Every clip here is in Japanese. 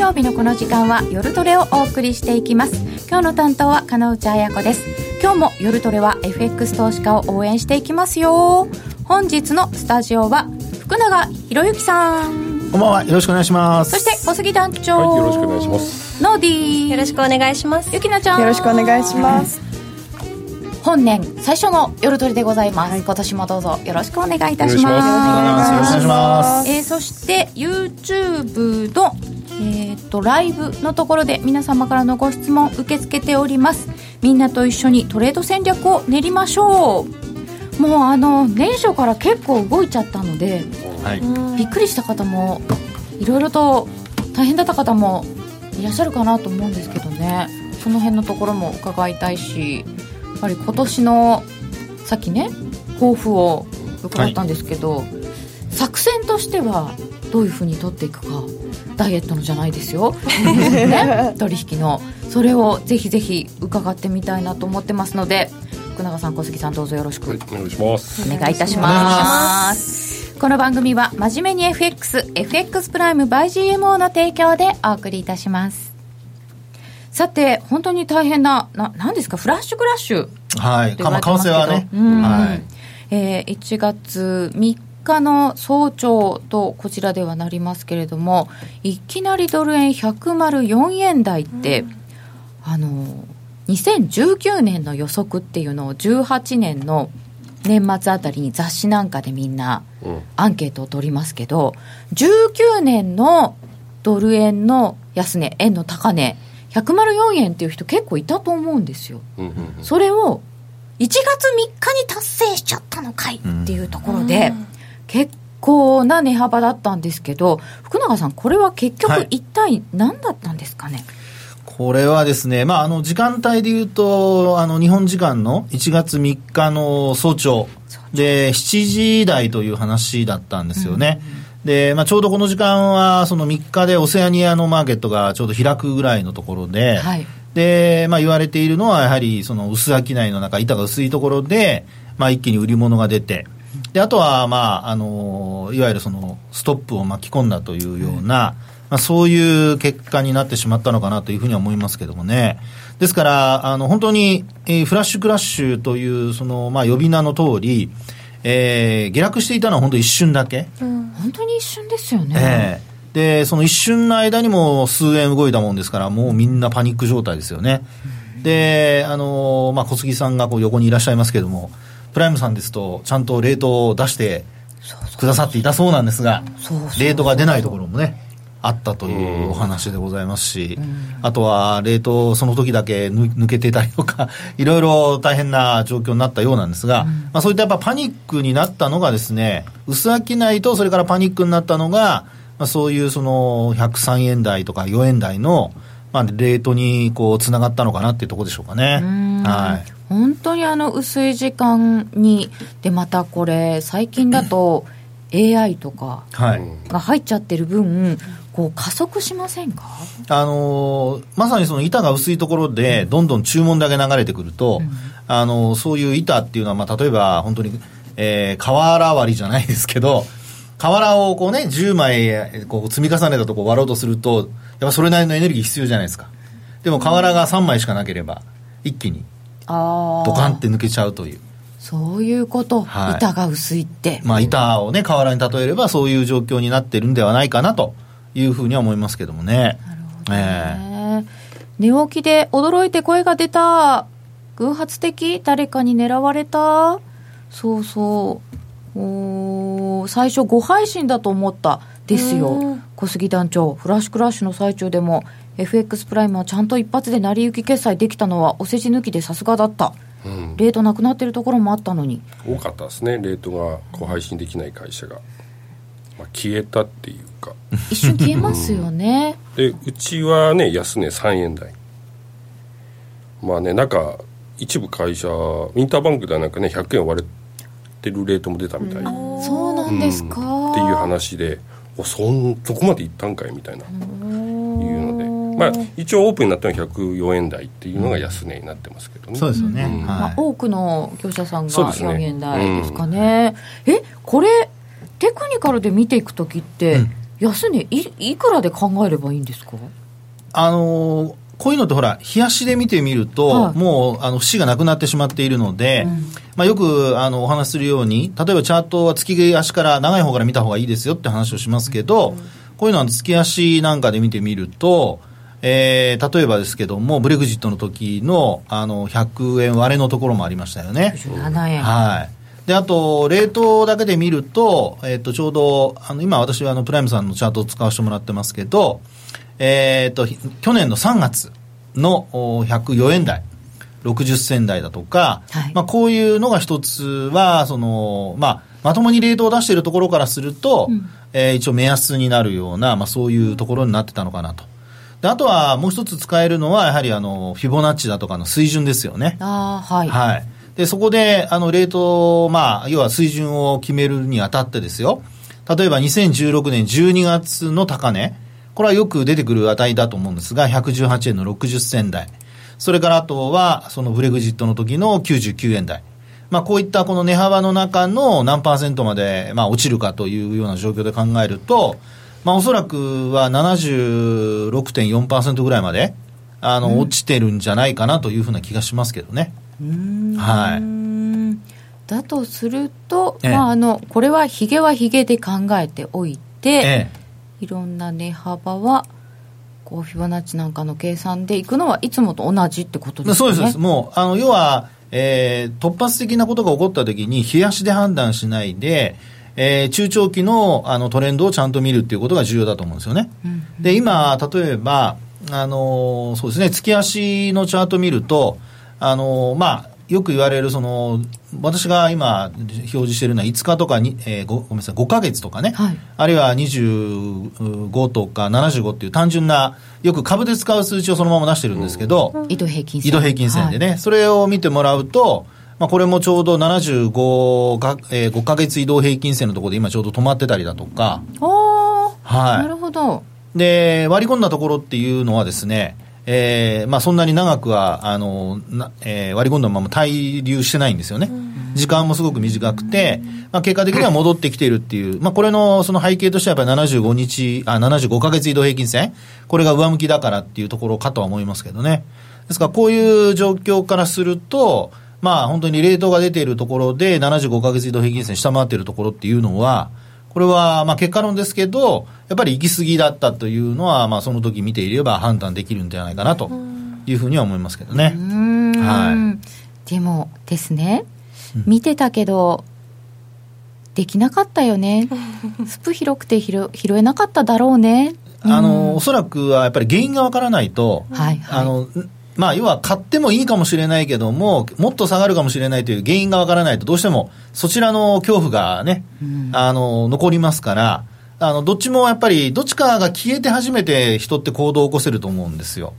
曜日のこの時間は夜トレをお送りしていきます。今日の担当は金内彩子です。今日も夜トレは FX 投資家を応援していきますよ。本日のスタジオは福永博之さん。こんばんは。よろしくお願いします。そして小杉団長、はい、よろしくお願いします。ノーディー。よろしくお願いします。ゆきなちゃん。よろしくお願いします。本年最初の夜トレでございます、はい、今年もどうぞ。よろしくお願いいたします。よろしくお願いします、えー、そして YouTube のえーと、ライブのところで皆様からのご質問受け付けております。みんなと一緒にトレード戦略を練りましょう。もうあの年初から結構動いちゃったので、はい、びっくりした方もいろいろと大変だった方もいらっしゃるかなと思うんですけどね。その辺のところも伺いたいしぱり今年のさっきね抱負を伺ったんですけど、はい、作戦としてはどういうふうに取っていくかダイエットのじゃないですよ、ね、取引の。それをぜひぜひ伺ってみたいなと思ってますので福永さん小杉さんどうぞよろしく、はい、お願いします。お願いいたします。この番組は真面目に FXFX プライム by GMO の提供でお送りいたします。さて、本当に大変な、ななんですか、フラッシュクラッシュ。はい、為替はね、はい、えー、1月3日の早朝とこちらではなりますけれども、いきなりドル円104円台って、うん、あの2019年の予測っていうのを18年の年末あたりに雑誌なんかでみんなアンケートを取りますけど、19年のドル円の安値、円の高値、104円っていう人結構いたと思うんですよ、うんうんうん、それを1月3日に達成しちゃったのかいっていうところで、うん、結構な値幅だったんですけど福永さんこれは結局一体何だったんですかね、はいこれはですね、まあ、あの時間帯でいうと、あの日本時間の1月3日の早朝で、7時台という話だったんですよね。うんうんで、まあ、ちょうどこの時間は、その3日でオセアニアのマーケットがちょうど開くぐらいのところで、はい、で、まあ、言われているのは、やはり、その薄商いの中、板が薄いところで、まあ、一気に売り物が出て、で、あとは、まあ、あの、いわゆるその、ストップを巻き込んだというような、まあ、そういう結果になってしまったのかなというふうには思いますけどもね。ですから、あの、本当に、えー、フラッシュクラッシュという、その、まあ、呼び名の通り、えー、下落していたのは本当一瞬だけ、うん、本当に一瞬ですよね、えー、でその一瞬の間にも数円動いたもんですからもうみんなパニック状態ですよね、うん、であの、まあ、小杉さんがこう横にいらっしゃいますけどもプライムさんですとちゃんとレートを出してくださっていたそうなんですがレートが出ないところもねあったというお話でございますし、あとはレート、その時だけ抜けてたりとか、いろいろ大変な状況になったようなんですが、まあ、そういったやっぱパニックになったのがですね、薄商いと、それからパニックになったのが、まあ、そういうその103円台とか4円台の、まあ、レートにこうつながったのかなっていうところでしょうかね。はい、本当にあの薄い時間に、でまたこれ、最近だと、AI とかが入っちゃってる分、こう加速しませんか、あのー、まさにその板が薄いところで、どんどん注文だけ流れてくると、うん、あのー、そういう板っていうのは、まあ、例えば本当に、えー、瓦割りじゃないですけど、瓦をこうね、10枚こう積み重ねたとこ割ろうとすると、やっぱそれなりのエネルギー必要じゃないですか。でも瓦が3枚しかなければ、一気に、ドカンって抜けちゃうという。そういうこと、はい、板が薄いって。まあ、板をね、瓦に例えれば、そういう状況になってるんではないかなというふうには思いますけどもね。なるほどね、えー、寝起きで驚いて声が出た。偶発的？誰かに狙われた？そうそう。お最初誤配信だと思ったですよ。小杉団長、フラッシュクラッシュの最中でも FX プライムはちゃんと一発で成り行き決済できたのはお世辞抜きでさすがだった。うん、レートなくなってるところもあったのに。多かったですね。レートがこう配信できない会社が、まあ、消えたっていうか。一瞬消えますよね、でうちはね安値3円台まあねなんか一部会社インターバンクではなくね100円割れてるレートも出たみたい。な、うん、そうなんですか、うん、っていう話で。おそんそこまでいったんかいみたいな。いうので。まあ、一応オープンになったのは104円台っていうのが安値になってますけどね、そうですよね、うん。まあ、多くの業者さんが4円台ですかね、ねうん、えこれテクニカルで見ていく時って、安値いいくらで考えればいいんですか？あのーこういうのってほら、冷やしで見てみると、はいもう、あの、節がなくなってしまっているので、まあよく、あの、お話しするように、例えばチャートは月足から、長い方から見た方がいいですよって話をしますけど、こういうのは月足なんかで見てみると、えー、例えばですけども、ブレグジットの時の、あの、100円割れのところもありましたよね。7円はい。で、あと、レートだけで見ると、えっ、と、ちょうど、あの、今私はあの、プライムさんのチャートを使わせてもらってますけど、えっ、と、ひ去年の3月のお104円台、60銭台だとか、はいまあ、こういうのが一つは、その、まあ、まともにレートを出しているところからすると、えー一応目安になるような、まあ、そういうところになってたのかなと。で、あとはもう一つ使えるのは、やはりあの、フィボナッチだとかの水準ですよね。ああはい、はい。で、そこで、あの、レート、まあ、要は水準を決めるにあたってですよ。例えば2016年12月の高値。これはよく出てくる値だと思うんですが、118円の60銭台。それからあとは、そのブレグジットの時の99円台。まあ、こういったこの値幅の中の何パーセントまで、まあ、落ちるかというような状況で考えると、まあ、おそらくは76.4%ぐらいまで、あの、落ちてるんじゃないかなというふうな気がしますけどね。はい。うんだとすると、ええまあ、あのこれはヒゲはヒゲで考えておいて、ええ。いろんな値幅はこうフィボナッチなんかの計算でいくのはいつもと同じってことですねそうです。もう、あの、要は、えー突発的なことが起こった時に、冷やしで判断しないで、えー中長期のあのトレンドをちゃんと見るっていうことが重要だと思うんですよね。で、今、例えば、あのーそうですね、月足のチャート見ると、あのーまあ、よく言われる、その、私が今、表示しているのは5日とかに、えーごごめんなさい、5ヶ月とかね、はい。あるいは25とか75っていう単純な、よく株で使う数値をそのまま出してるんですけど、移動平均線。移動平均線でね、それを見てもらうと、まあ、これもちょうど75が、えー5ヶ月移動平均線のところで今ちょうど止まってたりだとか、ああ、はい。なるほど。で、割り込んだところっていうのはですね、えーまあ、そんなに長くは、あの、なえー割り込んだまま滞留してないんですよね。時間もすごく短くて、まあ、結果的には戻ってきているっていう、まあ、これのその背景としてはやっぱり75日、あ、75ヶ月移動平均線、これが上向きだからっていうところかとは思いますけどね。ですから、こういう状況からすると、まあ、本当にレートが出ているところで、75ヶ月移動平均線下回っているところっていうのは、これはまあ結果論ですけど、やっぱり行き過ぎだったというのは、まあその時見ていれば判断できるんじゃないかなというふうには思いますけどね。はでもですね、見てたけどできなかったよね。スプ広くて拾拾えなかっただろうね。あの、おそらくはやっぱり原因がわからないと、はいはい。あの、まあ、要は買ってもいいかもしれないけども、もっと下がるかもしれないという原因がわからないと、どうしてもそちらの恐怖がね、あの、残りますから、あの、どっちもやっぱり、どっちかが消えて初めて人って行動を起こせると思うんですよ。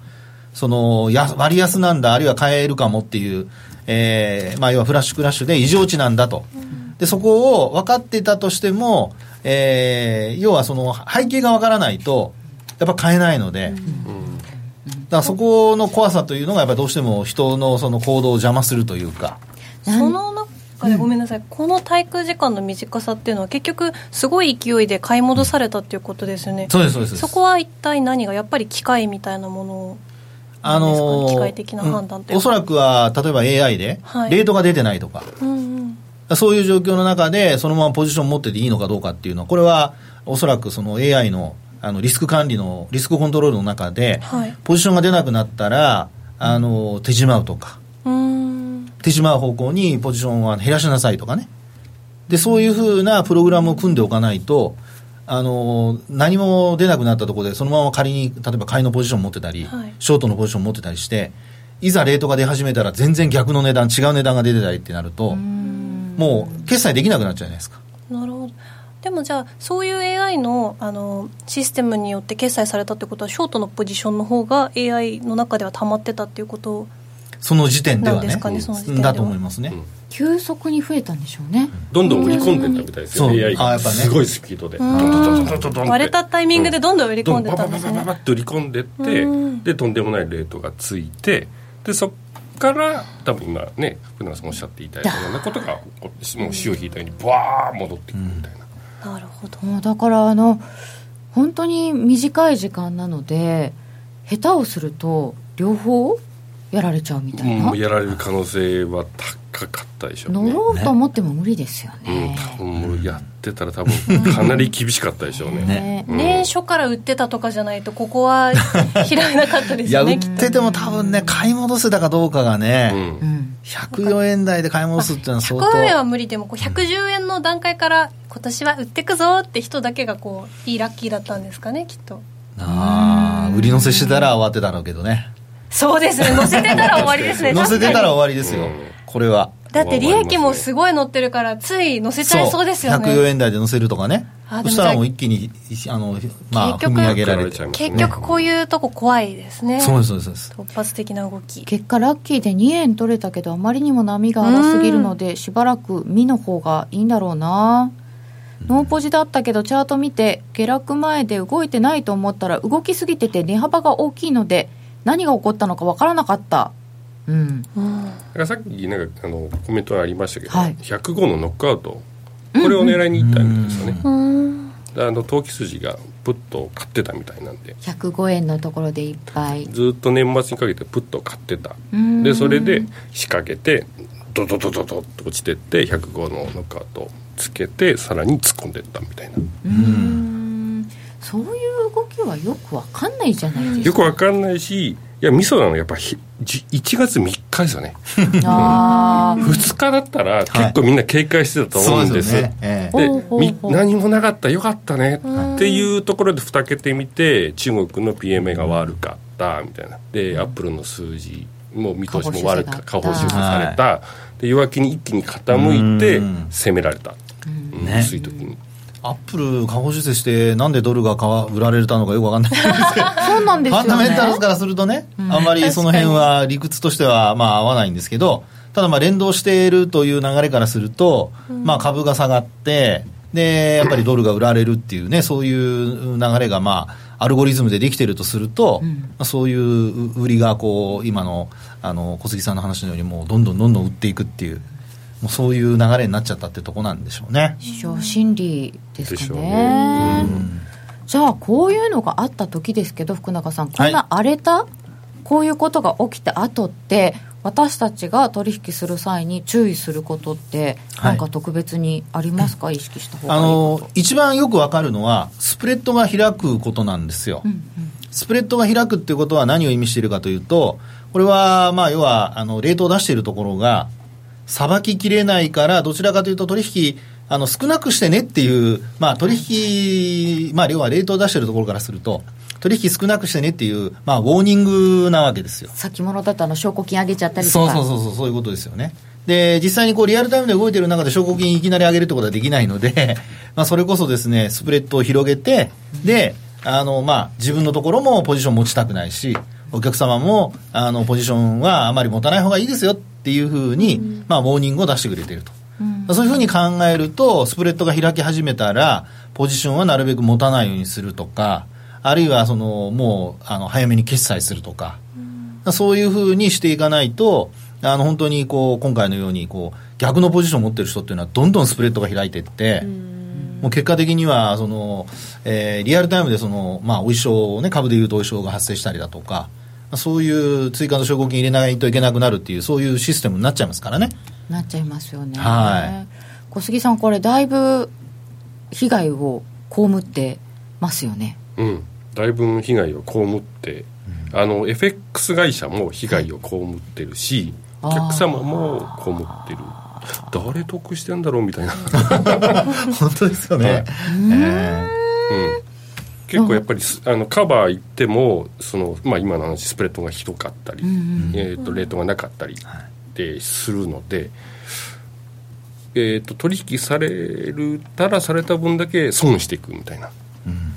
その、や割安なんだ、あるいは買えるかもっていう、えーまあ、要はフラッシュクラッシュで異常値なんだと。で、そこを分かってたとしても、えー要はその背景が分からないと、やっぱ買えないので、だからそこの怖さというのが、やっぱりどうしても人のその行動を邪魔するというか、その中でごめんなさい、この滞空時間の短さっていうのは結局すごい勢いで買い戻されたっていうことですよね、そうです、そうです。そこは一体何がやっぱり機械みたいなものをあのなんですかねー機械的な判断っていうか。うんおそらくは、例えば AI では、い。レートが出てないとか、うんうん。そういう状況の中で、そのままポジション持ってていいのかどうかっていうのは、これはおそらくその AI のあのリスク管理の、リスクコントロールの中で、はい。ポジションが出なくなったら、あの手締まうとか、手締まう方向にポジションは減らしなさいとかね。で、そういうふうなプログラムを組んでおかないと、あの何も出なくなったところで、そのまま仮に、例えば買いのポジション持ってたり、はい。ショートのポジション持ってたりして、いざレートが出始めたら全然逆の値段、違う値段が出てたりってなると、もう決済できなくなっちゃうじゃないですか。なるほどでもじゃあそういう AI のあのシステムによって決済されたってことはショートのポジションの方が AI の中では溜まってたっていうことその時点ではね。なんですかねその時点では。だと思いますね。急速に増えたんでしょうね。どんどん売り込んでったみたいですよ、そう。AI があやっぱね。すごいスピードで、割れたタイミングでどんどん売り込んでたんですねババババババッと売り込んでって、うんでとんでもないレートがついてでそっから多分今ね福永さんおっしゃっていただいたようなことがもう潮引いたようにバーッ戻ってくるみたいな、なるほど。だからあの本当に短い時間なので下手をすると両方やられちゃうみたいな、うん、やられる可能性は高かったでしょうね。乗ろうと思っても無理ですよね、うん、多やってたら多分かなり厳しかったでしょうね。ね。うん。年初から売ってたとかじゃないとここは開えなかったですいや売ってても多分ね買い戻せたかどうかがね、うん。うん。104円台で買い戻すっていうのは相当。100円は無理でもこう110円の段階から今年は売ってくぞって人だけがこういいラッキーだったんですかねきっと。ああ売り乗せしてたら終わってたろうけどね。そうですね乗せてたら終わりですね。乗せてたら終わりですよ、うんこれは。にだって利益もすごい乗ってるからつい乗せちゃいそうですよね。104円台で乗せるとかね。あでもそしたらもう一気にあの、まあ、踏み上げられて食られちゃいますね。結局こういうとこ怖いですね。そうですそうですそうです。突発的な動き。結果ラッキーで2円取れたけどあまりにも波が荒すぎるのでしばらく見の方がいいんだろうなノーポジだったけどチャート見て下落前で動いてないと思ったら動きすぎてて値幅が大きいので何が起こったのか分からなかった。うん。うん。だからさっきなんかあのコメントありましたけど、はい。105のノックアウト。これを狙いに行ったんですよね、うん。であの投機筋がプッと買ってたみたいなんで。105円のところでいっぱい。ずっと年末にかけてプッと買ってた。うん。でそれで仕掛けてドドドドドッと落ちてって105のノックアウトつけてさらに突っ込んでったみたいな。うん。そういう動きはよく分かんないじゃないですか。よくわかんないしいやミソなのはやっぱひじ1月3日ですよね。あー。2日だったら結構みんな警戒してたと思うんです、そうでね、え何もなかったよかったね。っていうところで蓋開けてみて中国の PMA が悪かったみたいな。でアップルの数字も見通しも悪か下方修正だった。下方修正された、で弱気に一気に傾いてうん。攻められた、うん。ね。薄い時に。アップル下方修正してなんでドルが売られたのかよくわかんない。んですけどそうなんですよね。ファンダメンタルズからするとね、あんまりその辺は理屈としてはまあ合わないんですけど、ただまあ連動しているという流れからすると、まあ株が下がって、で、やっぱりドルが売られるっていうね、そういう流れがまあ、アルゴリズムでできてるとすると、まあそういう売りがこう、今の、あの、小杉さんの話のようにもうどんどんどんどん売っていくっていう、もうそういう流れになっちゃったってとこなんでしょうね。市場心理ですかね。ね。じゃあこういうのがあった時ですけど福永さんこんな荒れた、こういうことが起きた後って私たちが取引する際に注意することってはい。なんか特別にありますか、意識した方がいあの、一番よくわかるのは、スプレッドが開くことなんですよ。うんうん。スプレッドが開くっていうことは何を意味しているかというと、これは、まあ、要は、あの、レートを出しているところが、さばききれないから、どちらかというと取引、あの、少なくしてねっていう、まあ、取引、まあ、要はレートを出しているところからすると、取引少なくしてねっていう、まあ、ウォーニングなわけですよ。先物だとあの証拠金上げちゃったりとそうかそうそうそう、そういうことですよね。で、実際にこうリアルタイムで動いてる中で証拠金いきなり上げるってことはできないので、まあそれこそですね、スプレッドを広げて、で、あの、まあ自分のところもポジション持ちたくないし、お客様も、あの、ポジションはあまり持たない方がいいですよっていうふうに、まあウォーニングを出してくれていると。そういうふうに考えると、スプレッドが開き始めたら、ポジションはなるべく持たないようにするとか、あるいはその、もう、あの、早めに決済するとか、そういうふうにしていかないと、あの本当にこう今回のようにこう逆のポジションを持ってる人っていうのはどんどんスプレッドが開いていって、もう結果的にはその、えーリアルタイムでその、まあ、お衣装をね、株でいうとお衣装が発生したりだとか、そういう追加の証拠金入れないといけなくなるっていう、そういうシステムになっちゃいますからね。なっちゃいますよね、は小杉さんこれだいぶ被害を被ってますよね。うん。だいぶ被害を被って、あの FX 会社も被害を被ってるし、お客様も被ってる。誰得してんだろうみたいな、本当ですよね。えうん、結構やっぱりすあのカバー行ってもその、まあ、今の話スプレッドがひどかったり、えー、とレートがなかったりでするので、えー、と取引されるたらされた分だけ損していくみたいな。うーん。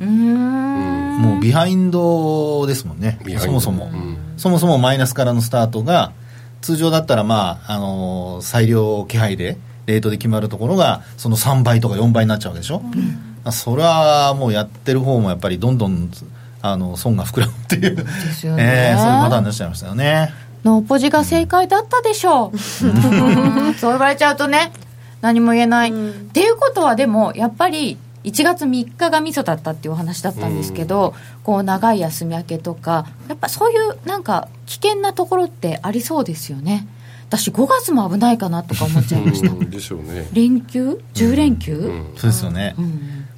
ーもうビハインドですもんね。そもそも、うん。そもそもマイナスからのスタートが通常だったらまあ、あのー裁量気配でレートで決まるところがその3倍とか4倍になっちゃうわけでしょ、まあそれはもうやってる方もやっぱりどんどんあの損が膨らむっていう。ですよね。えーそういうパターンになっちゃいましたよね。ノーポジが正解だったでしょう、そう言われちゃうとね何も言えない、っていうことはでもやっぱり1月3日がミソだったっていうお話だったんですけど、こう長い休み明けとかやっぱそういうなんか危険なところってありそうですよね私5月も危ないかなとか思っちゃいました。でしょうね。連休？10連休、そうですよね、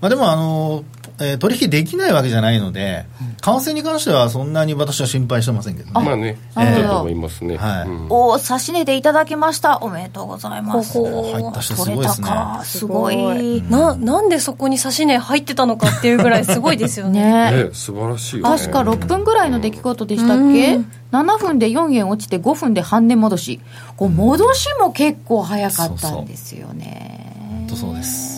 まあ、でもあのえー、取引できないわけじゃないので、為替に関してはそんなに私は心配してませんけどね。まあね、えー、だと思いますね。はい。うん、お指値でいただきました。おめでとうございます。入った人すごいですね。すごい。な、なんでそこに指値入ってたのかっていうぐらいすごいですよね。ね素晴らしい、ね、確か6分ぐらいの出来事でしたっけ、うん、7分で4円落ちて5分で半値戻し。こう戻しも結構早かったんですよね。本当そうです。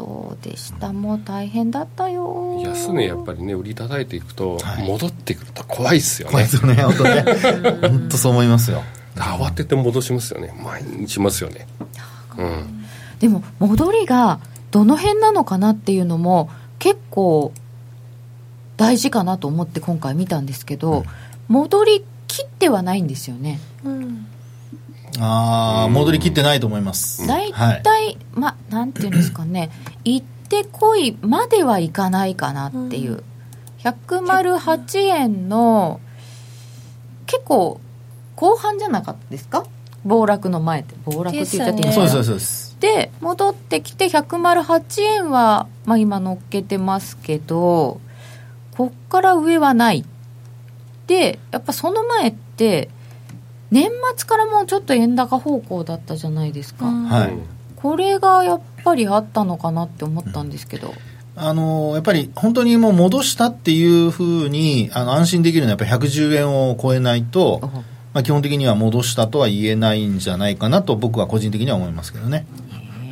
そうでした。もう大変だったよ。安値やっぱりね売り叩いていくと、はい、戻ってくると怖いっすよね。怖いですよね 本当ね。本当そう思いますよ。慌てて戻しますよね。毎日しますよね、うん、でも戻りがどの辺なのかなっていうのも結構大事かなと思って今回見たんですけど、うん、戻りきってはないんですよね、うんああ、戻りきってないと思います。大体、はい、ま、なんていうんですかね、行ってこいまではいかないかなっていう。108円の、結構、後半じゃなかったですか？暴落の前って。暴落って言っちゃっていいんですか、そうです、そうです。で、戻ってきて108円は、まあ今乗っけてますけど、こっから上はない。で、やっぱその前って、年末からもうちょっと円高方向だったじゃないですか、はい、これがやっぱりあったのかなって思ったんですけど。あのやっぱり本当にもう戻したっていうふうにあの安心できるのはやっぱり110円を超えないと、まあ、基本的には戻したとは言えないんじゃないかなと僕は個人的には思いますけどね。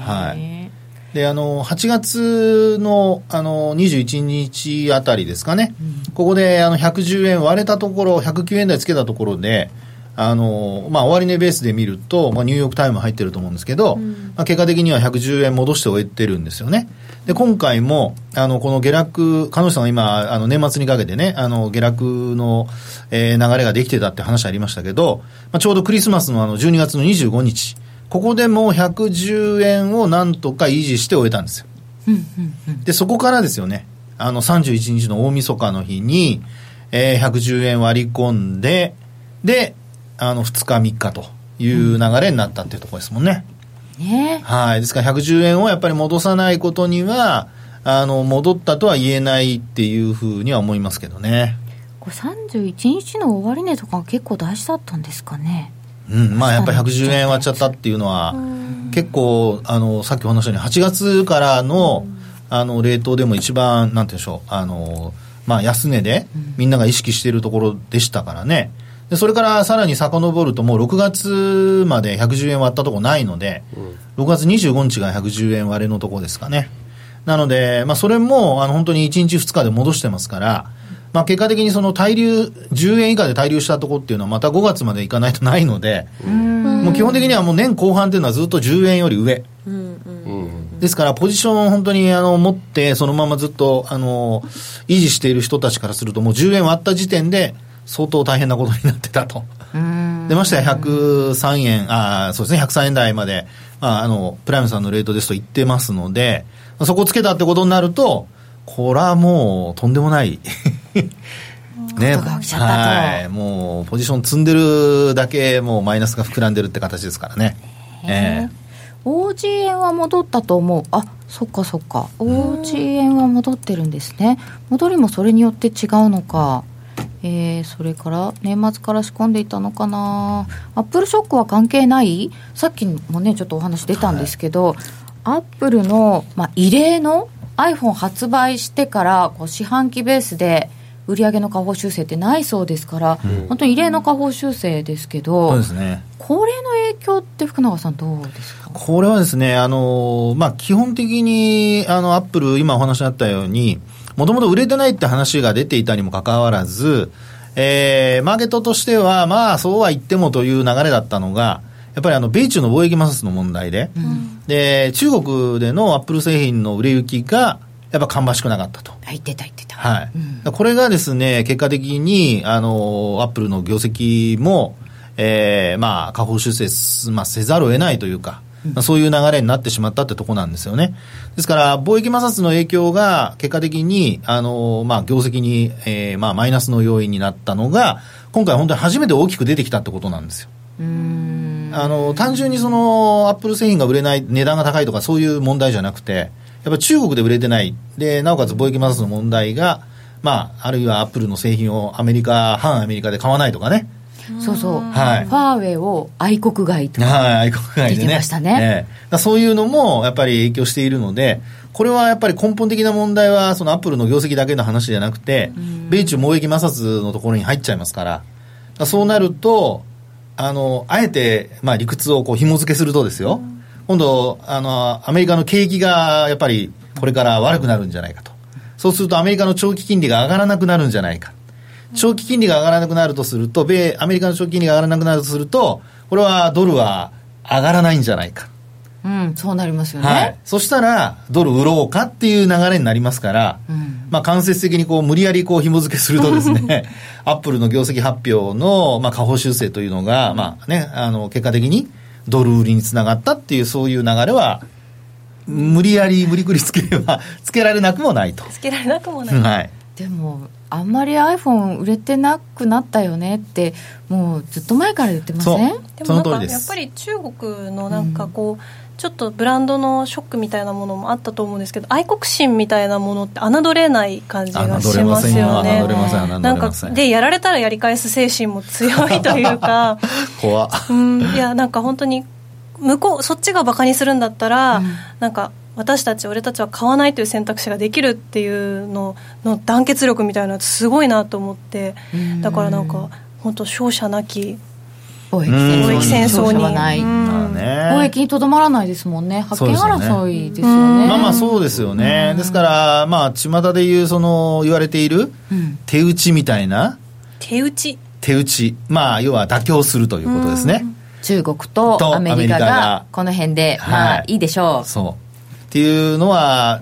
はい、であの8月のあの21日あたりですかね、うん、ここであの110円割れたところ109円台つけたところであの、まあ、終値ベースで見ると、まあ、ニューヨークタイム入ってると思うんですけど、うん、まあ、結果的には110円戻して終えてるんですよね。で、今回も、あの、この下落、彼女さんが今、あの、年末にかけてね、あの、下落の、えー、流れができてたって話ありましたけど、まあ、ちょうどクリスマスのあの、12月の25日、ここでもう110円をなんとか維持して終えたんですよ。で、そこからですよね、あの、31日の大晦日の日に、えー、110円割り込んで、で、あの2日3日という流れになったっていうところですもんね。ねはい。ですから110円をやっぱり戻さないことには、あの、戻ったとは言えないっていうふうには思いますけどね。これ31日の終値とか結構大事だったんですかね。うん、まあやっぱり110円割っちゃったっていうのは、結構、あの、さっきお話したように、8月からの、あの、冷凍でも一番、なんていうんでしょう、あの、まあ安値で、みんなが意識しているところでしたからね。うんでそれからさらに遡るともう6月まで110円割ったとこないので、うん、6月25日が110円割れのとこですかね。なので、まあ、それもあの本当に1日2日で戻してますから、まあ、結果的にその滞留10円以下で滞留したとこっていうのはまた5月までいかないとないのでもう基本的にはもう年後半っていうのはずっと10円より上、ですからポジションを本当にあの持ってそのままずっとあの維持している人たちからするともう10円割った時点で相当大変なことになってたと。出ましたよ、103円、あそうですね、103円台まで、まあ、あの、プライムさんのレートですと言ってますので、そこをつけたってことになると、これはもうとんでもない ね、はい、もうポジション積んでるだけ、もうマイナスが膨らんでるって形ですからね。えー、OG 円は戻ったと思う。あそっかそっか。OG 円は戻ってるんですね。戻りもそれによって違うのか。えー、それから年末から仕込んでいたのかな。アップルショックは関係ない？さっきもねちょっとお話出たんですけど、はい、アップルの、まあ、異例の iPhone 発売してからこう四半期ベースで売上の下方修正ってないそうですから、うん、本当に異例の下方修正ですけど、そうですね、これの影響って福永さんどうですか？これはですね、あのまあ、基本的にあのアップル今お話にあったようにもともと売れてないって話が出ていたにもかかわらず、えー、マーケットとしては、まあ、そうは言ってもという流れだったのが、やっぱりあの、米中の貿易摩擦の問題で、うん、で、中国でのアップル製品の売れ行きが、やっぱ芳しくなかったと。言ってた言ってた。はい。うん、これがですね、結果的に、あの、アップルの業績も、えー、まあ、下方修正、まあ、せざるを得ないというか、うん、そういう流れになってしまったってとこなんですよね。ですから、貿易摩擦の影響が結果的に、あの、まあ、業績に、えー、まあ、マイナスの要因になったのが、今回本当に初めて大きく出てきたってことなんですよ。あの、単純にその、アップル製品が売れない、値段が高いとかそういう問題じゃなくて、やっぱ中国で売れてない。で、なおかつ貿易摩擦の問題が、まあ、あるいはアップルの製品をアメリカ、反アメリカで買わないとかね。そうそう、はい、ファーウェイを愛国外とはい、愛国外でね。ましたね。えー、そういうのもやっぱり影響しているので、これはやっぱり根本的な問題は、そのアップルの業績だけの話じゃなくて、米中貿易摩擦のところに入っちゃいますから、からそうなると、あの、あえて、まあ理屈をこう紐付けするとですよ、今度、あの、アメリカの景気がやっぱりこれから悪くなるんじゃないかと。そうするとアメリカの長期金利が上がらなくなるんじゃないか。長期金利が上がらなくなるとすると、米、アメリカの長期金利が上がらなくなるとすると、これはドルは上がらないんじゃないか。うん、そうなりますよね。はい。そしたら、ドル売ろうかっていう流れになりますから、うん、まあ間接的にこう無理やりこう紐付けするとですね、アップルの業績発表の、まあ下方修正というのが、まあね、あの、結果的にドル売りにつながったっていうそういう流れは、無理やり無理くりつければつけられなくもないとつけられなくもない、はい、でもあんまり iPhone 売れてなくなったよねってもうずっと前から言ってません？でもなんかやっぱり中国のなんかこう、うんちょっとブランドのショックみたいなものもあったと思うんですけど愛国心みたいなものって侮れない感じがしますよね。なんかでやられたらやり返す精神も強いというか。怖うん。いやなんか本当に向こうそっちがバカにするんだったら、うん、なんか私たち俺たちは買わないという選択肢ができるっていうのの団結力みたいなすごいなと思ってだからなんか本当勝者なき貿易戦争に。ない、貿易に。とどまらないですもんね。覇権争いですよね、まあまあそうですよね、ですからまあ巷でいうその言われている手打ちみたいな、手打ち。手打ち。まあ要は妥協するということですね、中国とアメリカがこの辺で、まあいいでしょう。そうっていうのは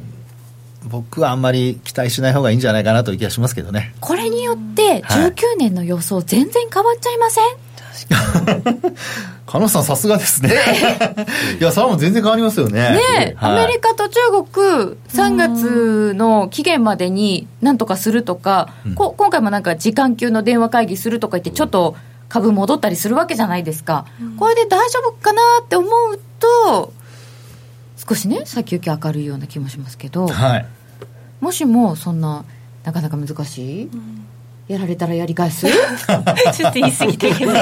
僕はあんまり期待しない方がいいんじゃないかなという気がしますけどね。これによって19年の予想全然変わっちゃいません、加納 さんさすがですね。いやそれはもう全然変わりますよね。ね、はい、アメリカと中国3月の期限までになんとかするとか、うん、こ今回もなんか時間級の電話会議するとか言ってちょっと株戻ったりするわけじゃないですか、うん、これで大丈夫かなって思うと少しね先行き明るいような気もしますけど、はい、もしもそんななかなか難しい、うん、やられたらやり返す？ちょっと言い過ぎたけど。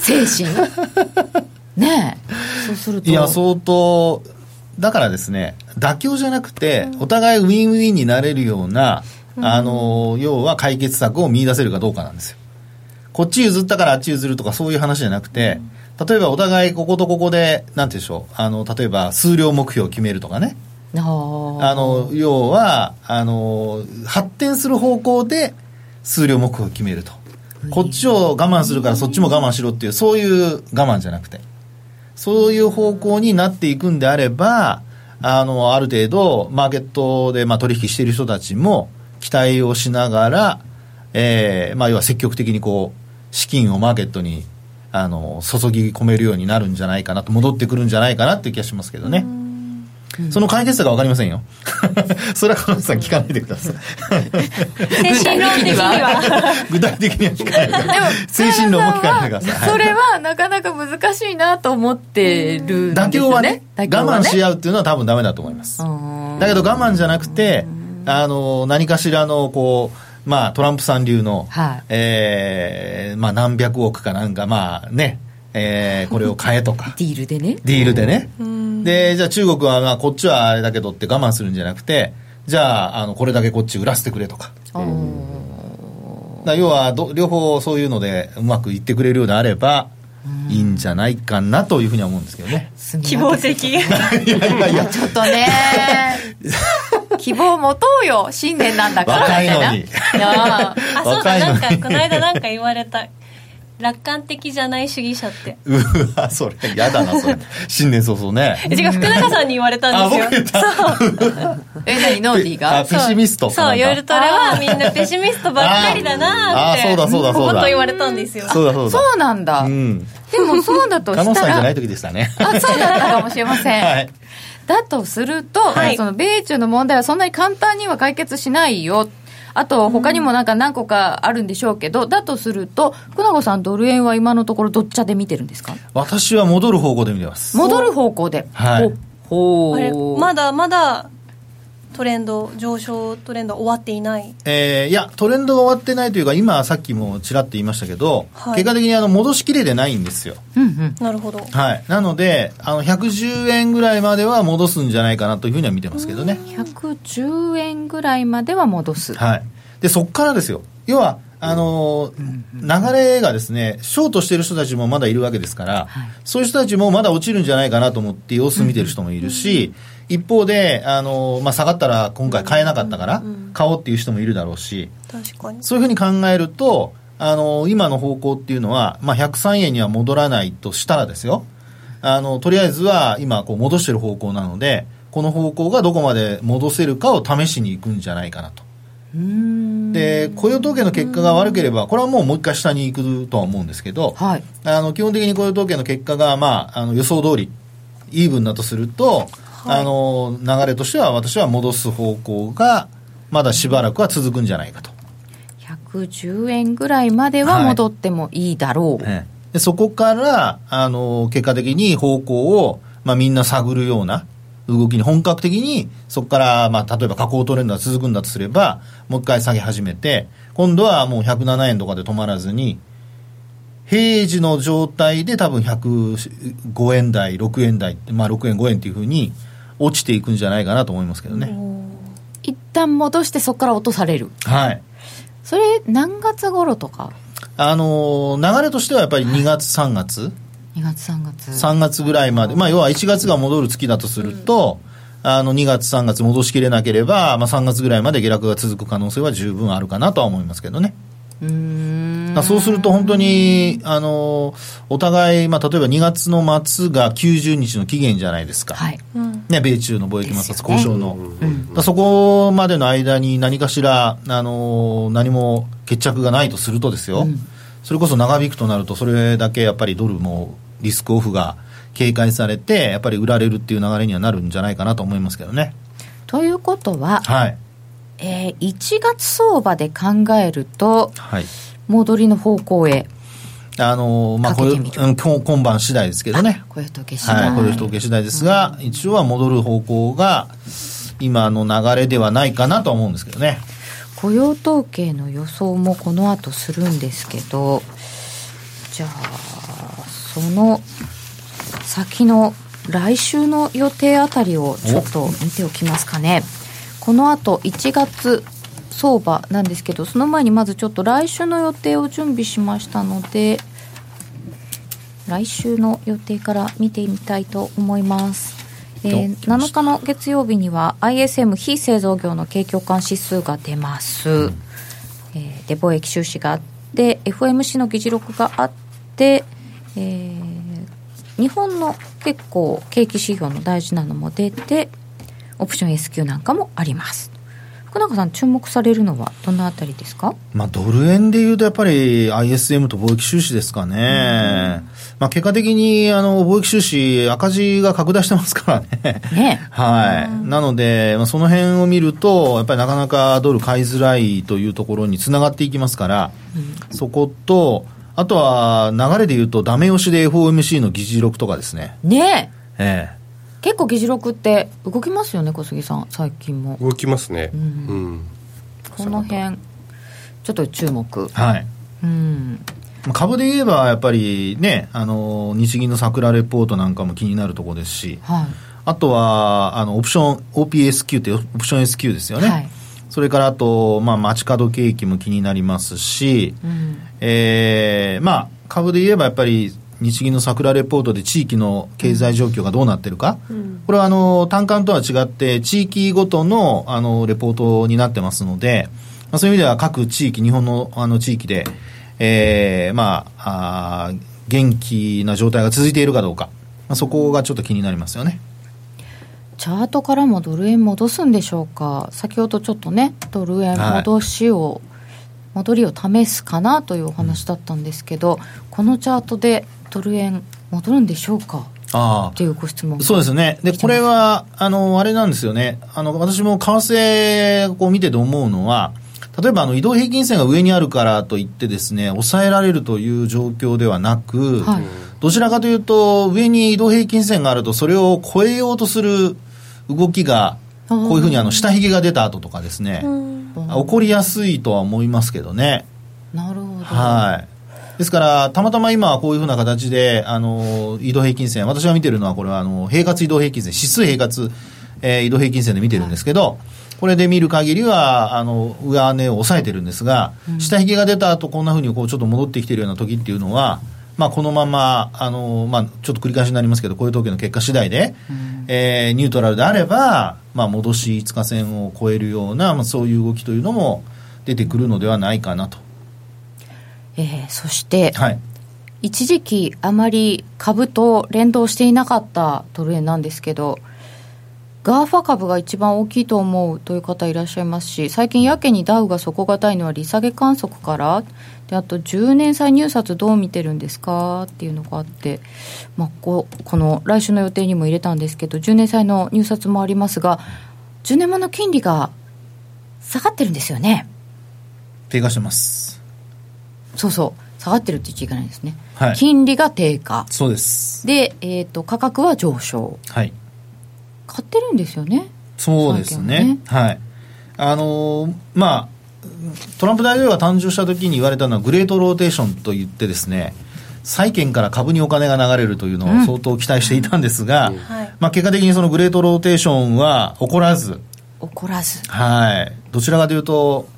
精神？ねえ。そうすると。いや相当だからですね妥協じゃなくて、お互いウィンウィンになれるような、あの要は解決策を見出せるかどうかなんですよ。こっち譲ったからあっち譲るとかそういう話じゃなくて、例えばお互いこことここで、なんてでしょう、あの、例えば数量目標を決めるとかね。あの、要は、あの、発展する方向で数量目標を決めると。こっちを我慢するからそっちも我慢しろっていう、そういう我慢じゃなくて。そういう方向になっていくんであれば、あの、ある程度、マーケットで、まあ、取引している人たちも、期待をしながら、えー、まあ、要は積極的にこう、資金をマーケットにあの注ぎ込めるようになるんじゃないかなと戻ってくるんじゃないかなっていう気がしますけどね。その解決策は分かりませんよ。それは彼女さん聞かないでください。精神論的には。具体的には聞かないでください。精神論も聞かないでください。それはなかなか難しいなと思ってるね。妥協はね、我慢し合うっていうのは多分ダメだと思います。だけど我慢じゃなくて、あの、何かしらのこう、まあ、トランプさん流の、はい、えー、まあ、何百億かなんか、まあね、えー、これを買えとか。ディールでね。ディールでね。で、じゃあ中国は、まあ、こっちはあれだけどって我慢するんじゃなくて、じゃあ、あの、これだけこっち売らせてくれとか。だ要はど、両方そういうのでうまくいってくれるようであれば、いいんじゃないかなというふうには思うんですけどね。希望的。いやいやいや、ちょっとね。希望持とうよ新年なんだから。若いのに。あそうだなんかこの間なんか言われた楽観的じゃない主義者って。うわそれやだなそれ。新年早々ね。違う福永さんに言われたんですよ。そう。え何ノーディーが？ペシミストそう。夜トレはみんなペシミストばっかりだなって。あそうだそうだそうだ。と言われたんですよ。そうだそうだ。そうなんだ、うん、でもそうだとしたら 加納さんじゃない時でしたね。あそうだったかもしれません、はいだとすると、はい、その米中の問題はそんなに簡単には解決しないよあと、他にもなんか何個かあるんでしょうけど、うん、だとすると、福永さん、ドル円は今のところ、どっちで見てるんですか？私は戻る方向で見てます。戻る方向で。はい。ほあれ、まだまだトレンド、上昇トレンド終わっていない、えー、いや、トレンドが終わってないというか、今、さっきもちらっと言いましたけど、はい、結果的にあの戻しきれてないんですよ。うんうん、なるほど、はい、なのであの、110円ぐらいまでは戻すんじゃないかなというふうには見てますけどね。110円ぐらいまでは戻す。はい。でそこからですよ。要はあのー、流れがですね、ショートしてる人たちもまだいるわけですから、はい、そういう人たちもまだ落ちるんじゃないかなと思って様子見てる人もいるし、一方で、あのー、まあ、下がったら今回買えなかったから、買おうっていう人もいるだろうし、そういうふうに考えると、あのー、今の方向っていうのは、まあ、103円には戻らないとしたらですよ、あのとりあえずは今こう戻してる方向なので、この方向がどこまで戻せるかを試しにいくんじゃないかなと。で雇用統計の結果が悪ければ、これはもうもう一回下に行くとは思うんですけど、はい、あの基本的に雇用統計の結果が、まあ、あの予想通り、イーブンだとすると、はい、あの流れとしては、私は戻す方向が、まだしばらくは続くんじゃないかと。110円ぐらいまでは戻ってもいいだろう。はい、でそこからあの結果的に方向を、まあ、みんな探るような動きに本格的にそこから、まあ、例えば下降トレンドが続くんだとすればもう一回下げ始めて今度はもう107円とかで止まらずに平時の状態で多分105円台6円台まあ6円5円っていうふうに落ちていくんじゃないかなと思いますけどね。一旦戻してそこから落とされる。はい。それ何月頃とか？あの流れとしてはやっぱり2月3月、2月3月。3月ぐらいまで、まあ、要は1月が戻る月だとすると、うん、あの2月3月戻しきれなければ、まあ、3月ぐらいまで下落が続く可能性は十分あるかなとは思いますけどね。うん。そうすると本当にあのお互い、まあ、例えば2月の末が90日の期限じゃないですか、はい。ね、米中の貿易摩擦交渉の、ね、そこまでの間に何かしらあの何も決着がないとするとですよ、うん、それこそ長引くとなるとそれだけやっぱりドルもリスクオフが警戒されて、やっぱり売られるっていう流れにはなるんじゃないかなと思いますけどね。ということは、はい、えー、1月相場で考えると、はい、戻りの方向へ。あのまあ、これ、うん、今晩次第ですけどね。雇用統計次第。はい、雇用統計次第ですが、うん、一応は戻る方向が、今の流れではないかなと思うんですけどね。雇用統計の予想もこの後するんですけど、じゃあ、その先の来週の予定あたりをちょっと見ておきますかね。この後1月相場なんですけど、その前にまずちょっと来週の予定を準備しましたので、来週の予定から見てみたいと思います。えー、7日の月曜日には ISM 非製造業の景況感指数が出ます、うん、えー、で貿易収支があって FOMC の議事録があってえー、日本の結構景気指標の大事なのも出てオプション S q なんかもあります。福永さん注目されるのはどのあたりですか、まあ、ドル円でいうとやっぱり ISM と貿易収支ですかね、まあ、結果的にあの貿易収支赤字が拡大してますからね。ね。はい、なので、まあ、その辺を見るとやっぱりなかなかドル買いづらいというところにつながっていきますから、うん、そことあとは流れでいうと、ダメ押しで FOMC の議事録とかですね。ねえ。ええ。結構議事録って動きますよね、小杉さん、最近も。動きますね。うん。うん、この辺、ちょっと注目。はい。うん。株で言えば、やっぱりね、あの、日銀の桜レポートなんかも気になるところですし、はい、あとは、あの、オプション、OPSQ ってオプション SQ ですよね。はいそれからあと、まあ、街角景気も気になりますし、うん、えー、まあ、株で言えばやっぱり日銀の桜レポートで地域の経済状況がどうなってるか、うん、これはあの単管とは違って地域ごとのあのレポートになってますので、まあ、そういう意味では各地域日本のあの地域で、えー、まああ元気な状態が続いているかどうか、まあ、そこがちょっと気になりますよね。チャートからもドル円戻すんでしょうか、先ほどちょっとね、ドル円戻しを、はい、戻りを試すかなというお話だったんですけど、このチャートでドル円、戻るんでしょうか？あっていうご質問そうですね、でこれはあのあれなんですよね、あの私も為替を見てて思うのは、例えばあの移動平均線が上にあるからといってですね抑えられるという状況ではなく、はい、どちらかというと上に移動平均線があるとそれを超えようとする動きがこういうふうにあの下髭が出た後とかですね起こりやすいとは思いますけどね。なるほど。はい。ですから、たまたま今、こういうふうな形で、あの、移動平均線、私が見てるのは、これは、あの、平滑移動平均線、指数平滑、えー、移動平均線で見てるんですけど、はいこれで見る限りは、あの、上値を抑えてるんですが、うん、下髭が出た後、こんなふうにこう、ちょっと戻ってきてるような時っていうのは、まあ、このまま、あの、まあ、ちょっと繰り返しになりますけど、こういう統計の結果次第で、うん、えー、ニュートラルであれば、まあ、戻し5日線を超えるような、まあ、そういう動きというのも出てくるのではないかなと。えー、そして、はい、一時期あまり株と連動していなかったドル円なんですけど、 GAFA 株が一番大きいと思うという方いらっしゃいますし、最近やけにダウが底堅いのは利下げ観測から、であと10年債入札どう見てるんですか？っていうのがあって、まあ、ここの来週の予定にも入れたんですけど、10年債の入札もありますが、10年もの金利が下がってるんですよね。低下してます。そうそう。下がってるって言っちゃいけないんですね、はい、金利が低下。そうです。で、えーと価格は上昇。はい買ってるんですよね。そうですね、ね、はい。あのー、まあトランプ大統領が誕生した時に言われたのはグレートローテーションといってですね債券から株にお金が流れるというのを相当期待していたんですが、うん、まあ、結果的にそのグレートローテーションは起こらず。起こらず。はい。どちらかというと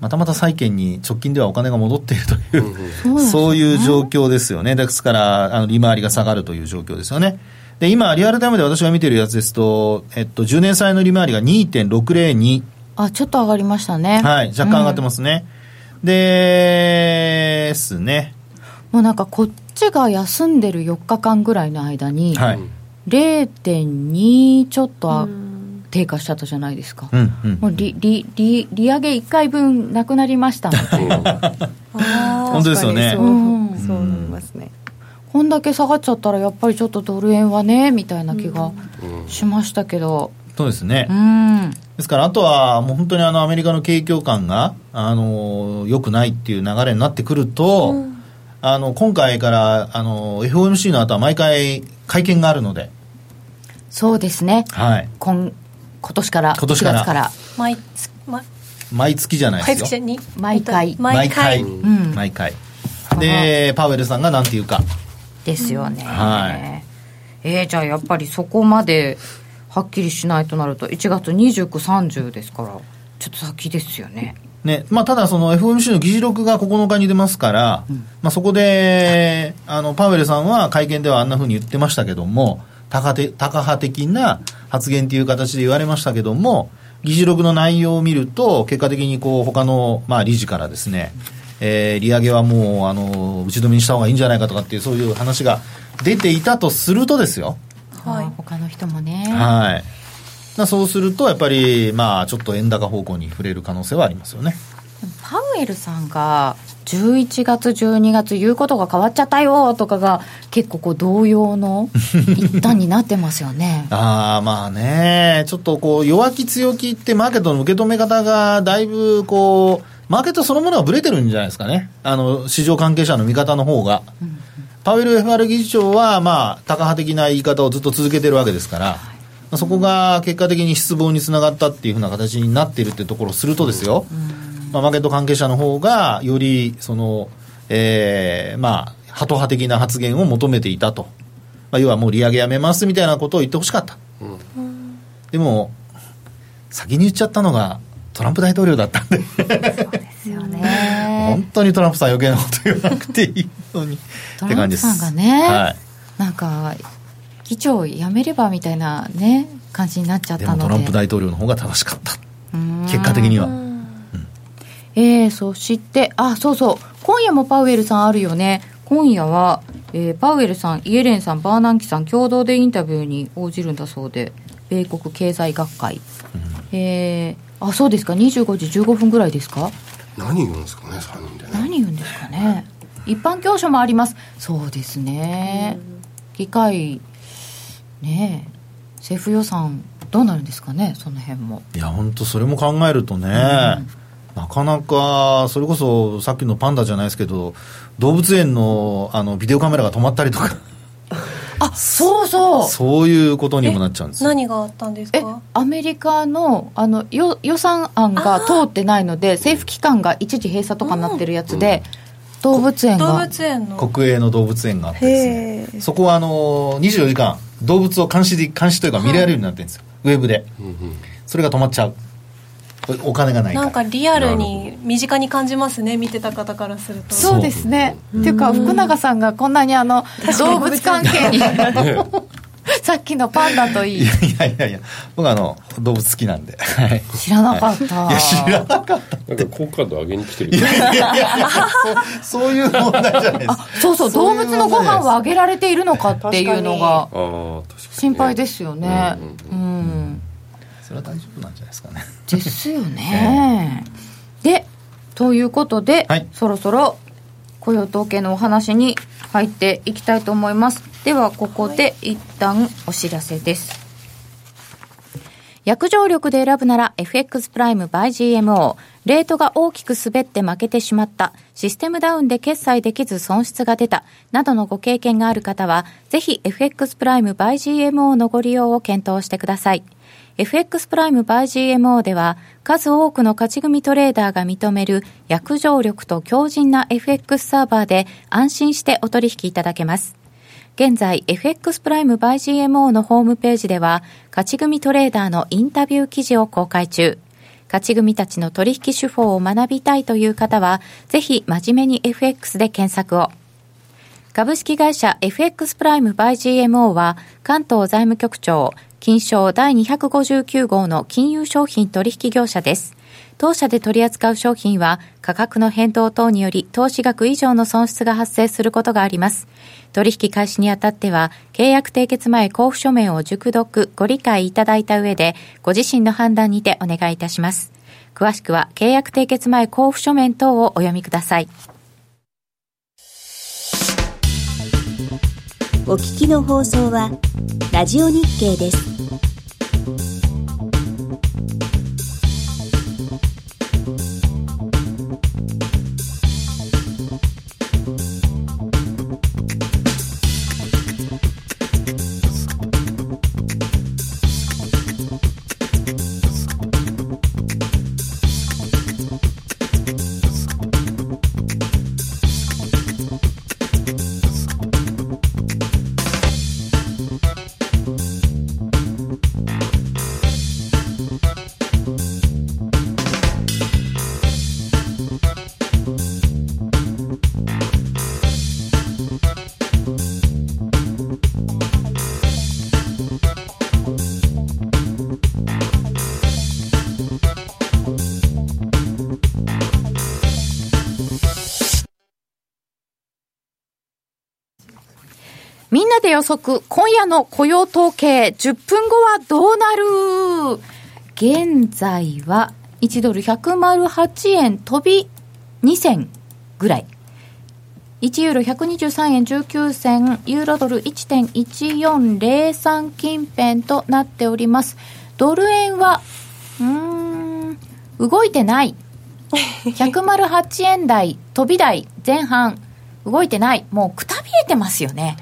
またまた債券に直近ではお金が戻っているという、うん、そういう状況ですよね。ですからあの利回りが下がるという状況ですよねで、今、リアルタイムで私が見てるやつですと、えっと、10年債の利回りが2.602。あ、ちょっと上がりましたね。はい、若干上がってますね。うん、ですね。もうなんかこっちが休んでる4日間ぐらいの間に、はい、0.2ちょっと低下しちゃったじゃないですか。うんうん、もう利利利利上げ1回分なくなりましたみたいな。本当ですよね。そう,、そう。こんだけ下がっちゃったらやっぱりちょっとドル円はねみたいな気がしましたけど、そうですね、うん、ですからあとはもう本当にあのアメリカの景況感があの良くないっていう流れになってくると、うん、あの今回からあの FOMC の後は毎回会見があるので。そうですね、はい、今今年から今年から。から。毎毎月じゃないですよ。毎回。毎回、うん、毎回。でパウエルさんがなんて言うかですよね、はい、えー、じゃあやっぱりそこまではっきりしないとなると1月29、30ですからちょっと先ですよね。ねまあ、ただ、その FOMC の議事録が9日に出ますから、うん、まあ、そこであのパウエルさんは会見ではあんなふうに言ってましたけども、タカタカ派的な発言という形で言われましたけども、議事録の内容を見ると、結果的にこう他のまあ理事からですね、えー、利上げはもうあの打ち止めにした方がいいんじゃないかとかっていうそういう話が出ていたとするとですよ、はい、他の人もね。はい。そうするとやっぱりまあちょっと円高方向に触れる可能性はありますよね。パウエルさんが11月12月言うことが変わっちゃったよとかが結構こう同様の一端になってますよね。ああまあね。ちょっとこう弱気強気ってマーケットの受け止め方がだいぶこうマーケットそのものはぶれてるんじゃないですかね、あの市場関係者の見方の方が。うん、パウエル FR 議長は、まあ、タカ派的な言い方をずっと続けてるわけですから、はい、そこが結果的に失望につながったっていうふうな形になっているってところをするとですよ、うん、まあ、マーケット関係者の方が、より、その、えー、まあ、ハト派的な発言を求めていたと。まあ、要はもう利上げやめますみたいなことを言ってほしかった。うん、でも、先に言っちゃったのが、トランプ大統領だったんで。そうですよね。本当にトランプさん余計なこと言わなくていいのに。って感じですトランプさんがね、はい、なんか議長辞めればみたいなね感じになっちゃったので。トランプ大統領の方が正しかった。結果的には、えー、そしてあそうそう。今夜もパウエルさんあるよね。今夜は、えー、パウエルさんイエレンさんバーナンキさん共同でインタビューに応じるんだそうで。米国経済学会、うん、えー、あそうですか。25時15分ぐらいですか？何言うんですかね3人でね。何言うんですかね。一般教書もあります。そうですね、議会ね政府予算どうなるんですかねその辺も。いや本当それも考えるとね、うん、なかなかそれこそさっきのパンダじゃないですけど動物園のあのビデオカメラが止まったりとかあそうそう。そういうことにもなっちゃうんです何があったんですか？アメリカのあのよ予算案が通ってないので政府機関が一時閉鎖とかになってるやつで、うん。動物園が。動物園の。国営の動物園があってですね。そこはあの24時間動物を監視で監視というか見られるようになってるんですよ、はい、ウェブで、うんうん、それが止まっちゃうお金がないなんかリアルに身近に感じますね見てた方からすると。そうですね。っていうか福永さんがこんなにあの動物関係に。さっきのパンダといい。いやいやいや僕あの動物好きなんで、知らなかった、い、や知らなかった。なんか好感度上げに来てる。いやいやいやそそういう問題じゃないです。あそうそう動物のご飯はあげられているのかっていうのが心配ですよね。うん、それは大丈夫なんじゃないですかねですよね でということで、はい、そろそろ雇用統計のお話に入っていきたいと思いますではここで一旦お知らせです約定力で選ぶなら FX プライム by GMO。レートが大きく滑って負けてしまった。システムダウンで決済できず損失が出た。などのご経験がある方は、ぜひ FX プライム by GMO のご利用を検討してください。FX プライム by GMO では、数多くの勝ち組トレーダーが認める約定力と強靭な FX サーバーで安心してお取引いただけます。現在 FX プライム by GMO のホームページでは勝ち組トレーダーのインタビュー記事を公開中勝ち組たちの取引手法を学びたいという方はぜひ真面目に FX で検索を株式会社 FX プライム by GMO は関東財務局長金賞第259号の金融商品取引業者です当社で取り扱う商品は価格の変動等により投資額以上の損失が発生することがあります。取引開始にあたっては、契約締結前交付書面を熟読、ご理解いただいた上で、ご自身の判断にてお願いいたします。詳しくは、契約締結前交付書面等をお読みください。お聞きの放送は、ラジオ日経です。で予測、今夜の雇用統計、10分後はどうなる？現在は1ドル108円飛び2銭ぐらい。1ユーロ123円19銭、ユーロドル1.1403近辺となっております。ドル円は、うん、動いてない。108円台、飛び台前半、動いてない。もうくたびれてますよね。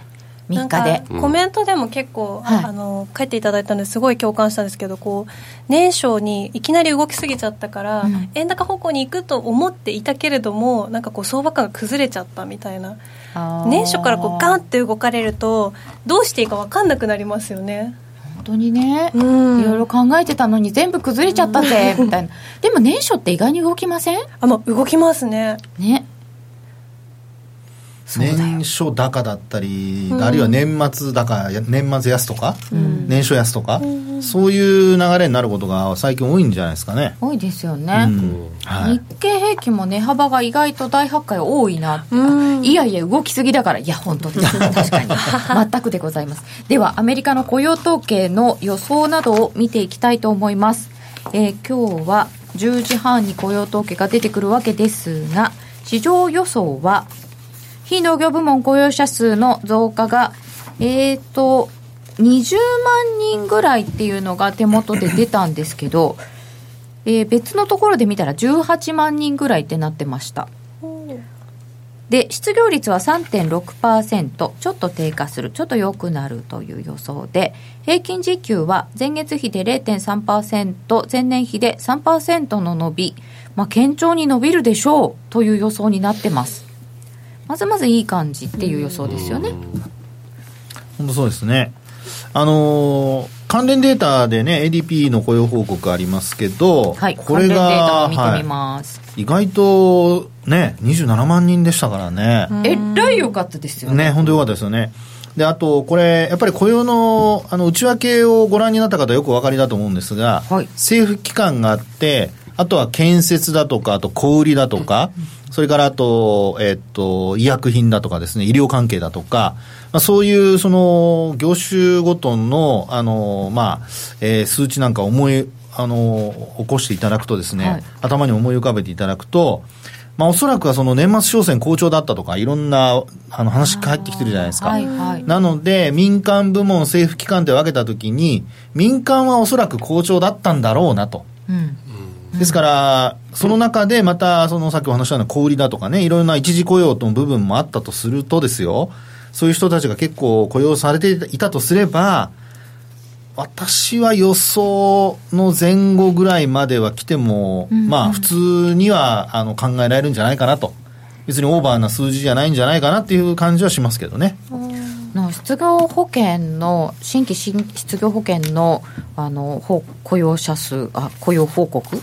3日で。コメントでも結構、はい、あの書いていただいたのです。ごい共感したんですけどこう年初にいきなり動きすぎちゃったから、うん、円高方向に行くと思っていたけれどもなんかこう相場感が崩れちゃったみたいな。年初からこうガンって動かれるとどうしていいか分かんなくなりますよね。本当にね、うん、いろいろ考えてたのに全部崩れちゃったぜ、みたいな。でも年初って意外に動きません？あ、まあ、動きますね。ね年初高だったり、あるいは年末高、年末安とか、年初安とか、そういう流れになることが最近多いんじゃないですかね。多いですよね。はい、日経平均も値幅が意外と大発会多いな。いやいや、動きすぎだから。いや、本当です。確かに。全くでございます。では、アメリカの雇用統計の予想などを見ていきたいと思います。えー、今日は10時半に雇用統計が出てくるわけですが、市場予想は非農業部門雇用者数の増加が、えっ、ー、と、20万人ぐらいっていうのが手元で出たんですけど、えー、別のところで見たら18万人ぐらいってなってました。で失業率は3.6%ちょっと低下する。ちょっと良くなるという予想で平均時給は前月比で0.3%前年比で3%の伸び、まあ、堅調に伸びるでしょうという予想になってます。まずまずいい感じっていう予想ですよね。本当そうですね。あのー、関連データでね、ADP の雇用報告ありますけど、はい、これが、見てみます、はい、意外とね、27万人でしたからね。えらい良かったですよね。ね、本当良かったですよね。で、あと、これ、やっぱり雇用の、あの、内訳をご覧になった方よくお分かりだと思うんですが、はい、政府機関があって、あとは建設だとか、あと小売りだとか、それからあと、えっと、医薬品だとかですね、医療関係だとか、まあ、そういうその業種ごとの、あの、まあ、えー、数値なんか思い、あの、起こしていただくとですね、はい、頭に思い浮かべていただくと、まあ、おそらくはその年末商戦好調だったとか、いろんなあの話返ってきてるじゃないですか。はいはい、なので、民間部門、政府機関で分けたときに、民間はおそらく好調だったんだろうなと。うんですから、その中でまた、そのさっきお話したような小売りだとかね、いろんな一時雇用の部分もあったとするとですよ、そういう人たちが結構雇用されていたとすれば、私は予想の前後ぐらいまでは来ても、うんうん、まあ普通にはあの考えられるんじゃないかなと。別にオーバーな数字じゃないんじゃないかなっていう感じはしますけどね。の失業保険の新規失業保険のあの雇用者数あ雇用報告、うん、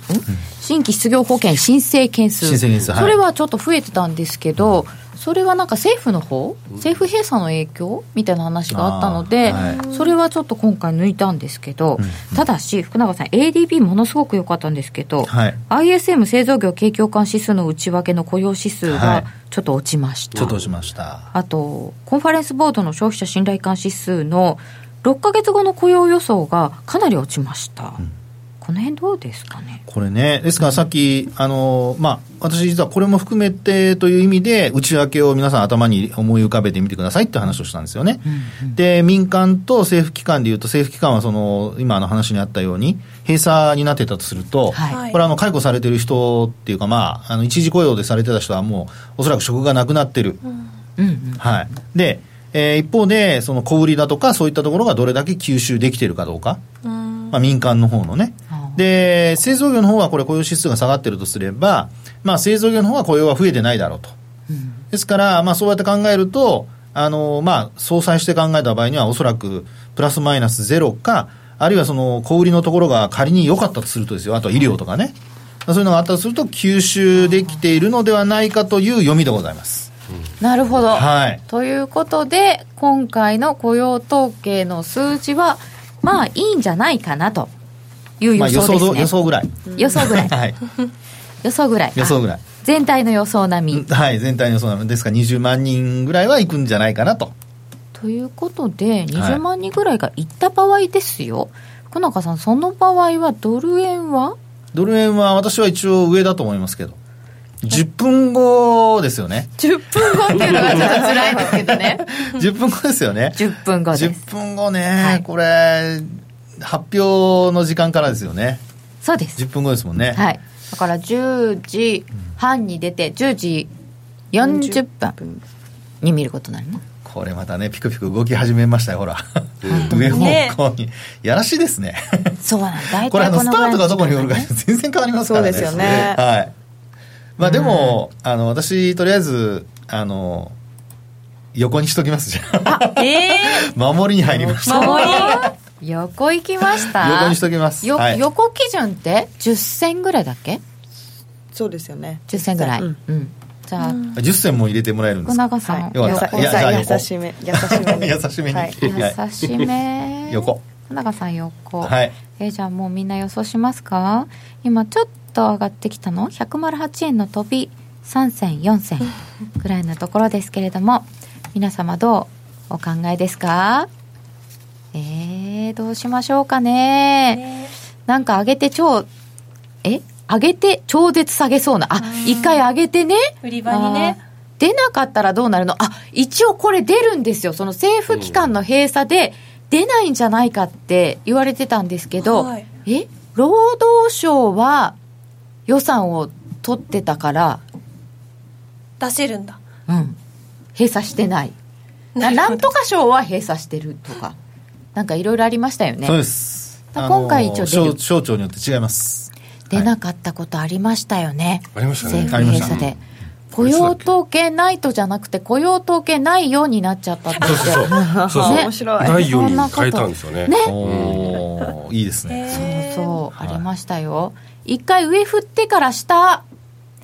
新規失業保険申請件数。それはちょっと増えてたんですけど、それはなんか政府の方政府閉鎖の影響みたいな話があったので、はい、それはちょっと今回抜いたんですけど、うん。うん、ただし福永さん ADP ものすごく良かったんですけど、はい、ISM 製造業景況感指数の内訳の雇用指数がちょっと落ちました、ちょっと落ちました。あとコンファレンスボードの消費者信頼感指数の6か月後の雇用予想がかなり落ちました、うんこの辺どうですかね？これね、ですからさっき、あのまあ、私、実はこれも含めてという意味で、内訳を皆さん、頭に思い浮かべてみてくださいって話をしたんですよね。うんうん、で、民間と政府機関でいうと、政府機関はその今の話にあったように、閉鎖になってたとすると、はい、これあの、解雇されてる人っていうか、まあ、あの一時雇用でされてた人は、もうおそらく職がなくなってる。うん、はい、でえー、一方で、その小売りだとか、そういったところがどれだけ吸収できてるかどうか、まあ、民間の方のね、で、製造業の方はこれ雇用指数が下がってるとすれば、まあ製造業の方は雇用は増えてないだろうと。うん、ですから、まあそうやって考えると、あの、まあ相殺して考えた場合にはおそらくプラスマイナスゼロか、あるいはその小売りのところが仮に良かったとするとですよ、あとは医療とかね、そういうのがあったとすると吸収できているのではないかという読みでございます。なるほど、はい。ということで、今回の雇用統計の数字は、まあいいんじゃないかなと。いう予想ですね、まあ、予想ぐらい。予想ぐらい、はい、予想ぐらい。予想ぐらい。全体の予想並み。はい全体の予想並み。ですから20万人ぐらいはいくんじゃないかなと。ということで20万人ぐらいがいった場合ですよ、はい、福永さんその場合はドル円は？ドル円は私は一応上だと思いますけど。10分後ですよね。10分後っていうのがちょっと辛いですけどね。10分後ですよね。10分後です。10分後ね、はい、これ、発表の時間からですよね。そうです。10分後ですもんね。はい。だから10時半に出て10時40分に見ることになるの。これまたねピクピク動き始めましたよほら。上方向に、やらしいですね。そうなんだ。これあのスタートがどこによるか全然変わりますからね。そうですよね。はい。まあでも、あの私とりあえずあの横にしときますじゃあ。ええー、守りに入りました。守り？横行きました。横にしときます、はい、横基準って10銭ぐらいだっけ？そうですよね。10銭ぐらい、うん、うん、じゃあ、10銭も入れてもらえるんですか？永さん、よかった。いやじゃあ横。優しめ優しめに。優しめに。はい。優しめ。横。永さん横。はい。えーじゃあもうみんな予想しますか？今ちょっと上がってきたの？108円の飛び3銭4銭ぐらいのところですけれども皆様どうお考えですか？えー、どうしましょうかね。なんか上げて超え？上げて超絶下げそうな。あ一回上げてね。売り場にね。出なかったらどうなるの？あ一応これ出るんですよ。その政府機関の閉鎖で出ないんじゃないかって言われてたんですけど、はい。え？労働省は予算を取ってたから出せるんだ。うん。閉鎖してない。ななんとか省は閉鎖してるとかなんかいろいろありましたよね。そうです。だ今回一応省省庁によって違います。出なかったことありましたよね、ありましたね。政府閉鎖で。雇用統計ないとじゃなくて雇用統計ないようになっちゃったって。そうそうそう。ね。面白いないように変えたんですよね。ね。いいですね。そうそう、ありましたよ。一回上振ってから下。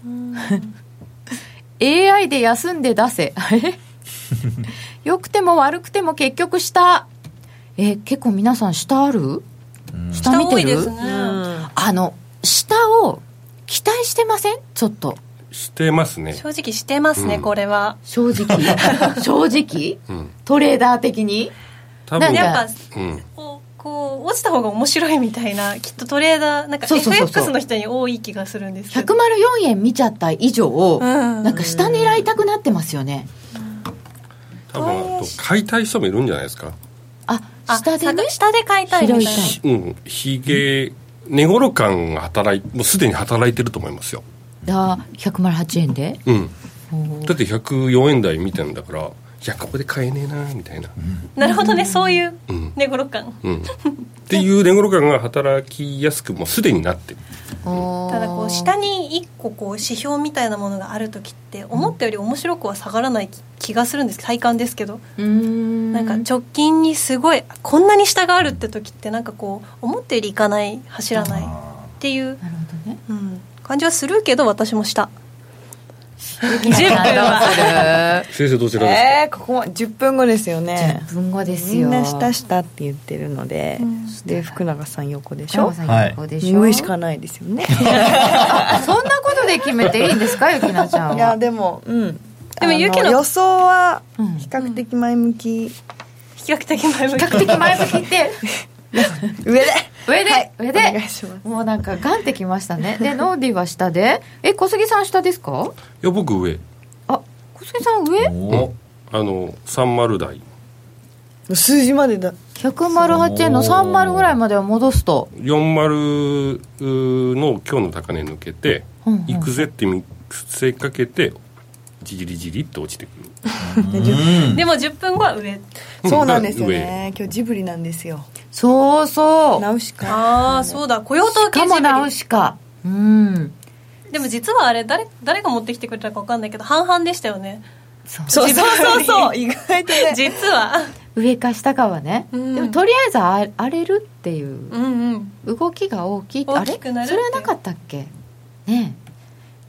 AI で休んで出せ。あれ？良くても悪くても結局下え結構皆さん下ある？下見てる？多いですね。あの下を期待してません？ちょっと。してますね。正直してますね、うん。これは。正直。正直、うん。トレーダー的に？多分。なんかやっぱうん。こうこう落ちた方が面白いみたいなきっとトレーダーなんかそうそうそうそう。FX の人に多い気がするんですけど。104円見ちゃった以上、うん。なんか下狙いたくなってますよね。多分あと買いたい人もいるんじゃないですか。ああ下でね？下で買いたいみたいうん。ひげ寝頃感が働いもうすでに働いてると思いますよ。だ108円で？うん。だって104円台見てんだからいやここで買えねえなみたいな。なるほどねそういううん。寝頃感。うん。っていう寝頃感が働きやすくもうすでになってる。ただこう下に1個こう指標みたいなものがある時って思ったより面白くは下がらない気がするんです体感ですけど。うーん。なんか直近にすごいこんなに下があるって時ってなんかこう思ったよりいかない走らないっていう、なるほどね。うん、感じはするけど私も下。10分は先生どちらですか、えー、ここも10分後ですよね。10分後ですよ。みんな下下って言ってるので、うん。で福永さん横でしょ？横でしょ、上しかないですよね。あ そんなことで決めていいんですかゆきなちゃんは？いやでもうん。あでもゆきの予想はうん。比較的前向き、比較的前向き。比較的前向きって 上で上で、はい上お願でいします。もうなんかガンってきましたね。でノーディは下で。え小杉さん下ですか？いや僕上。あ小杉さん上？おあの30台数字までだ。108円の30ぐらいまでは戻すと。40の今日の高値抜けて、うんうん行くぜって見せかけてじりじりって落ちてくる。うんでも10分後は上。そうなんですよね。今日ジブリなんですよ。そうそう。ナウシカああそうだ。雇用統しかも計ジブリ。ナウシカうん。でも実はあれ誰誰が持ってきてくれたか分かんないけど半々でしたよね。そう。そうそうそう。意外とね。実は。上か下かはね、うん。でもとりあえずあ荒れるっていう。うんうん。動きが大きい。大きくなるってあれ？それはなかったっけ？ね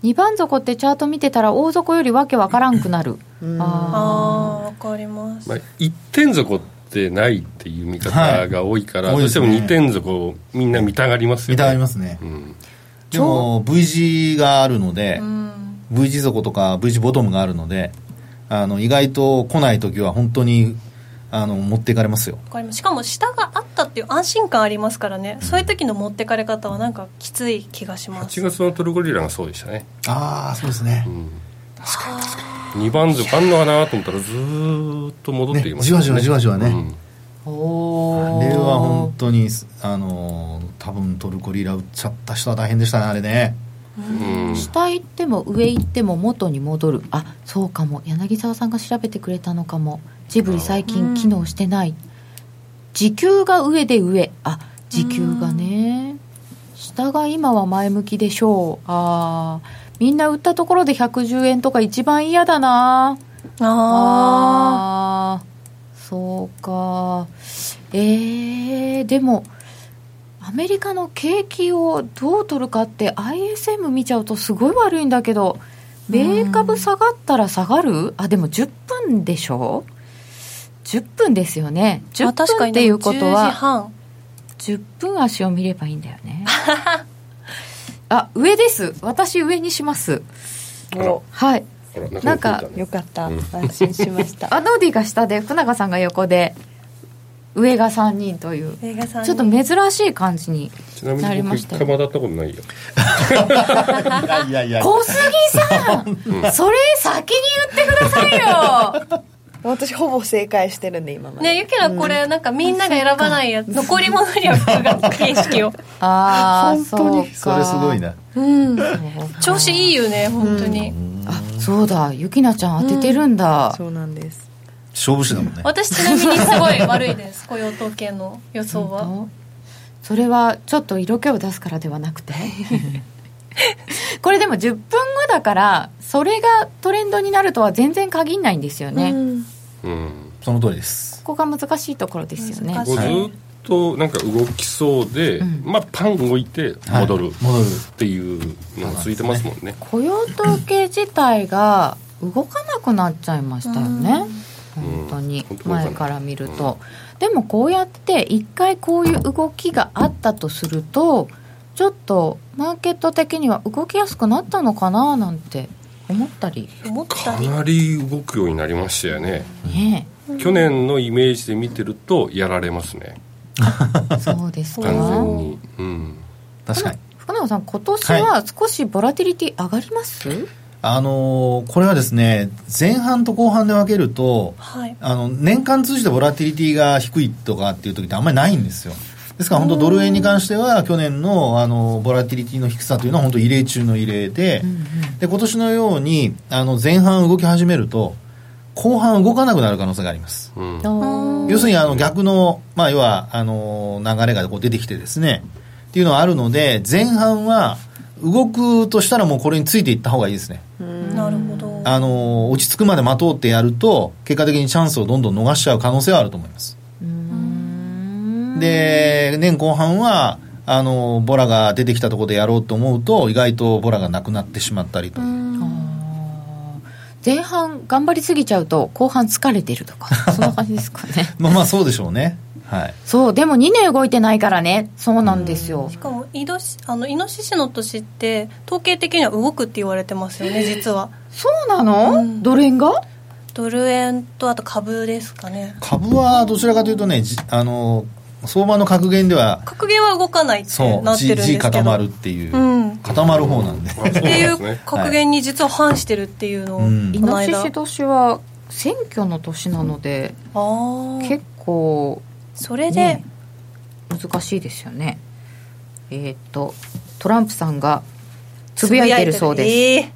え。2番底ってチャート見てたら大底よりわけわからんくなる、うんあああ分かります、まあ、1点底ってないっていう見方が多いから、どうしてもはい多いですね。2点底みんな見たがりますよね。見たがりますね。うん、でも V 字があるので、うん。V 字底とか V 字ボトムがあるのであの意外と来ない時は本当にあの持っていかれますよ。わかります。しかも下があったっていう安心感ありますからね。そういう時の持ってかれ方はなんかきつい気がします。8月のトルコリラがそうでしたね、ああそうですね。う、ん、2番底あんのかなと思ったらずーっと戻ってきました、ね。じわじわじわじわね。うん。おあれは本当にあの多分トルコリラ売っちゃった人は大変でしたねあれね。うん。下行っても上行っても元に戻る。あそうかも。柳沢さんが調べてくれたのかも。ジブリ最近機能してない。時給が上で上。あ時給がね。下が今は前向きでしょう。あーみんな売ったところで110円とか一番嫌だな。ああー。そうか。えー、でもアメリカの景気をどう取るかって ISM 見ちゃうとすごい悪いんだけど米株下がったら下がる？あでも10分でしょ？10分ですよね。10分っていうことは10分足を見ればいいんだよね あ上です。私上にします。はい。なんかよかった、安心しました。あノーディが下で福永さんが横で上が3人という。ちょっと珍しい感じになりましたよ。ちなみに僕ったことないよ。いやいや。小杉さん、うん、それ先に言ってくださいよ私ほぼ正解してるんで今まで。ねゆきらこれなんかみんなが選ばないやつ、残り物力が形式を。ああそうそれすごいな。うん。調子いいよね本当に、あそうだ。ゆきなちゃん当ててるんだ、そうなんです。勝負師だもんね。私ちなみにすごい悪いです雇用統計の予想は。それはちょっと色気を出すからではなくて。これでも10分後だからそれがトレンドになるとは全然限らないんですよね。うん、その通りです。ここが難しいところですよね。ずっとなんか動きそうで、うん、まあパン動いて戻る、はい、戻る。っていうのが続いてますもんね、ね、雇用統計自体が動かなくなっちゃいましたよね、本当に。前から見ると、うん、でもこうやって一回こういう動きがあったとするとちょっとマーケット的には動きやすくなったのかななんて思ったり。かなり動くようになりましたよね。ね去年のイメージで見てるとやられますね。そうですか。完全に、うん、確かに。福永さん今年は少しボラティリティ上がります、はいあのー、これはですね前半と後半で分けると、はい、あの年間通じてボラティリティが低いとかっていう時ってあんまりないんですよですから本当ドル円に関しては去年のあのボラティリティの低さというのは本当異例中の異例でうんうん、で今年のようにあの前半動き始めると後半動かなくなる可能性があります、うん、要するにあの逆の、まあ、要はあの流れがこう出てきてですね。っていうのはあるので前半は動くとしたらもうこれについていった方がいいですね。なるほど。あの落ち着くまで待とうってやると結果的にチャンスをどんどん逃しちゃう可能性はあると思いますで年後半はあのボラが出てきたところでやろうと思うと意外とボラがなくなってしまったりと。前半頑張りすぎちゃうと後半疲れてるとか そんな感じですかね。まあまあそうでしょうね。はい、そうでも2年動いてないからね。そうなんですよ、しかもイドシあのイノシシの年って統計的には動くって言われてますよね実は。そうなの、うん、ドル円が？ドル円とあと株ですかね。株はどちらかというとねあの相場の格言では格言は動かないってなってるんですけど。固まるっていう、うん、固まる方なんで、っていう格言に実は反してるっていうのを、はい、イノシシ年は選挙の年なので、うん、結構それで、ね、難しいですよね。えっ、とトランプさんがつぶやいてるそうです、えー、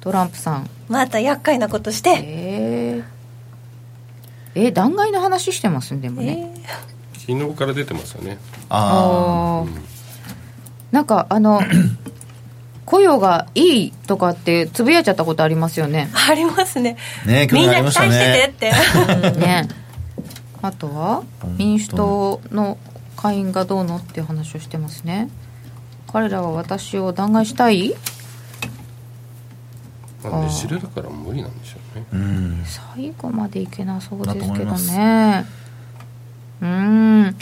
トランプさん。また厄介なことして。えー、えー、弾劾の話してます？んでもね、えー、昨日から出てますよね。ああ、うん、なんかあの 雇用がいいとかってつぶやいちゃったことありますよね。ありますね。ねみんな期待しててって。ね。あとは民主党の会員がどうのっていう話をしてますね。彼らは私を弾劾したい？まあねじれだから無理なんでしょうね、うん、最後までいけなそうですけどねうん。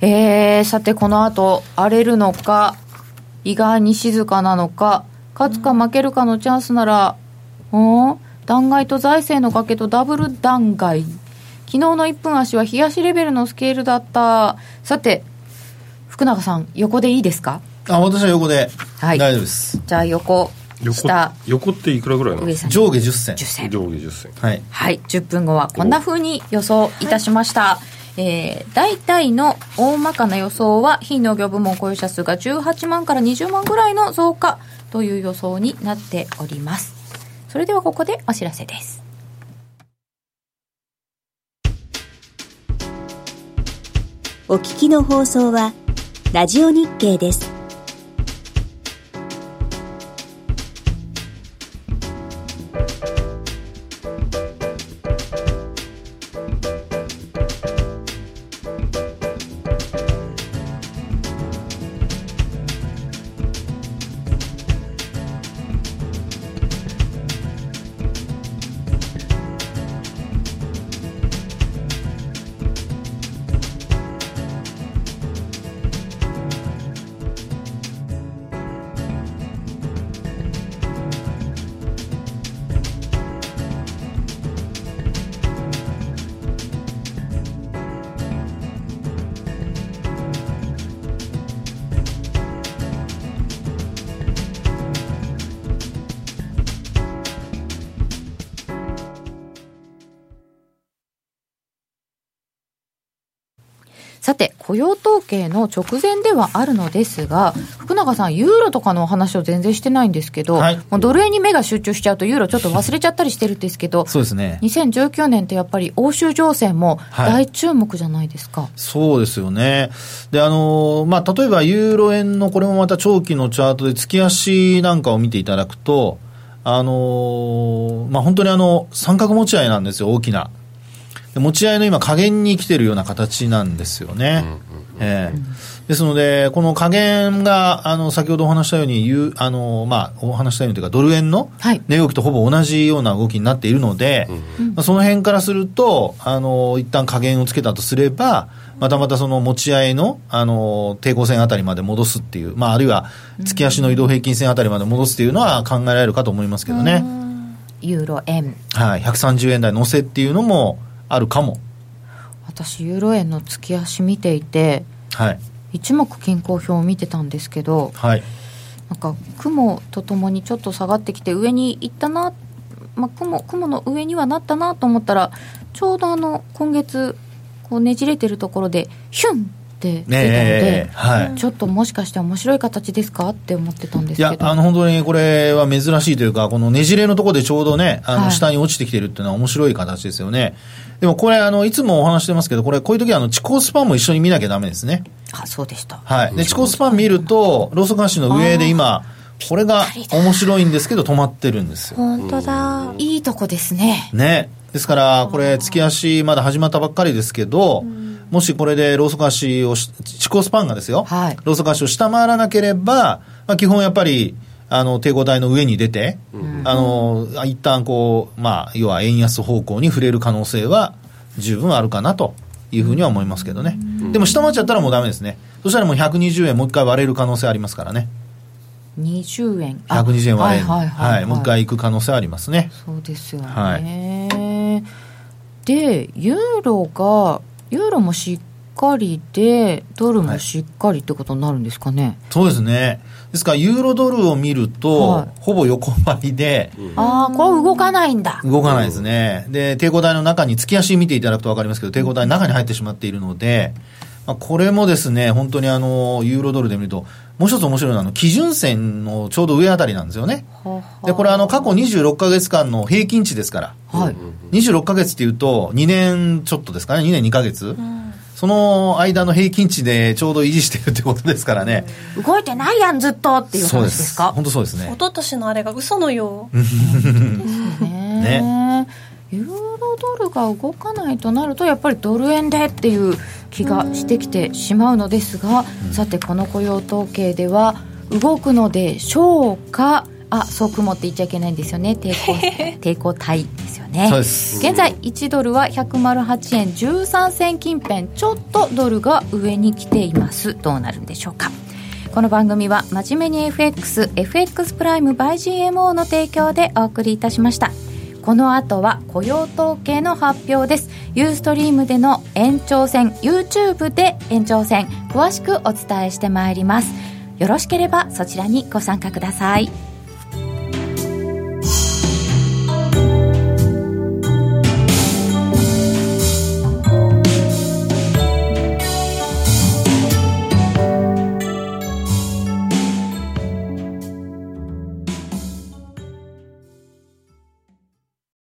えー、さてこの後荒れるのか意外に静かなのか勝つか負けるかのチャンスなら、うん、弾劾と財政の崖とダブル弾劾昨日の1分足は冷やしレベルのスケールだった。さて福永さん横でいいですか？あ私は横で、はい、大丈夫です。じゃあ横下。横っていくらぐらいなんですか？上下10銭 ,10 銭上下10銭はい、はい、10分後はこんなふうに予想いたしました、えー、大体の大まかな予想は非農業部門雇用者数が18万から20万ぐらいの増加という予想になっておりますそれではここでお知らせですお聞きの放送は、ラジオ日経です。の直前ではあるのですが、福永さん、ユーロとかの話を全然してないんですけど、はい、もうドル円に目が集中しちゃうと、ユーロちょっと忘れちゃったりしてるんですけど、そうですね。2019年ってやっぱり欧州情勢も大注目じゃないですか。はい、そうですよね。で、あの、まあ、例えばユーロ円のこれもまた長期のチャートで月足なんかを見ていただくと、あのまあ、本当にあの、三角持ち合いなんですよ、大きな。持ち合いの今、加減に来てるような形なんですよね。えー、ですので、この加減が、あの、先ほどお話したように、うあの、まあ、お話したようにというか、ドル円の値動きとほぼ同じような動きになっているので、はい、まあ、その辺からすると、あの、一旦加減をつけたとすれば、またまたその持ち合いの、あの、抵抗線あたりまで戻すっていう、まあ、あるいは、月足の移動平均線あたりまで戻すっていうのは考えられるかと思いますけどね。ユーロ円。はい、130円台乗せっていうのも、あるかも。私ユーロ円の月足見ていて、はい、一目均衡表を見てたんですけど、はい、なんか雲とともにちょっと下がってきて上に行ったな、まあ、雲雲の上にはなったなと思ったらちょうどあの今月こうねじれてるところでヒュンって出たので、はい、ちょっともしかして面白い形ですかって思ってたんですけど。いやあの本当にこれは珍しいというかこのねじれのところでちょうどねあの下に落ちてきてるっていうのは面白い形ですよね、はい、でもこれあのいつもお話してますけどこれこういう時はあの地高スパンも一緒に見なきゃダメですね。あそうでした。はい。で地高スパン見るとローソク足の上で今これが面白いんですけど止まってるんですよ。本当だ。いいとこですね。ね。ですからこれ月足まだ始まったばっかりですけど、うん。もしこれでローソク足を、地高スパンがですよ、はい、ローソク足を下回らなければ、まあ、基本やっぱり、あの抵抗体の上に出て、うん、あの一旦こう、まあ、要は円安方向に触れる可能性は十分あるかなというふうには思いますけどね、うん、でも下回っちゃったらもうだめですね、そしたらもう120円、もう一回割れる可能性ありますからね。20円。120円割れる、はい、はいはい、もう一回行く可能性ありますね。そうですよね、はい、で、ユーロがユーロもしっかりで、ドルもしっかりってことになるんですかね、はい、そうですね。ですから、ユーロドルを見ると、はい、ほぼ横ばいで、うん、ああ、これ動かないんだ。動かないですね。で、抵抗体の中に、月足見ていただくと分かりますけど、抵抗体の中に入ってしまっているので、まあ、これもですね、本当にあの、ユーロドルで見ると、もう一つ面白いのは、あの、基準線のちょうど上あたりなんですよね。で、これあの、過去26か月間の平均値ですから。はい。26か月っていうと、2年ちょっとですかね、2年2か月。うんその間の平均値でちょうど維持してるってことですからね。動いてないやん、ずっとっていう話ですか？本当そうですね。一昨年のあれが嘘のよう。ですね。ねユーロドルが動かないとなるとやっぱりドル円でっていう気がしてきてしまうのですが、さてこの雇用統計では動くのでしょうか？あそう雲って言っちゃいけないんですよね。抵抗抵抗体ですよね。現在1ドルは108円13銭近辺ちょっとドルが上に来ています。どうなるんでしょうか。この番組は真面目に FXFX プライム by GMO の提供でお送りいたしました。この後は雇用統計の発表です。ユーストリームでの延長戦 YouTube で延長戦詳しくお伝えしてまいります。よろしければそちらにご参加ください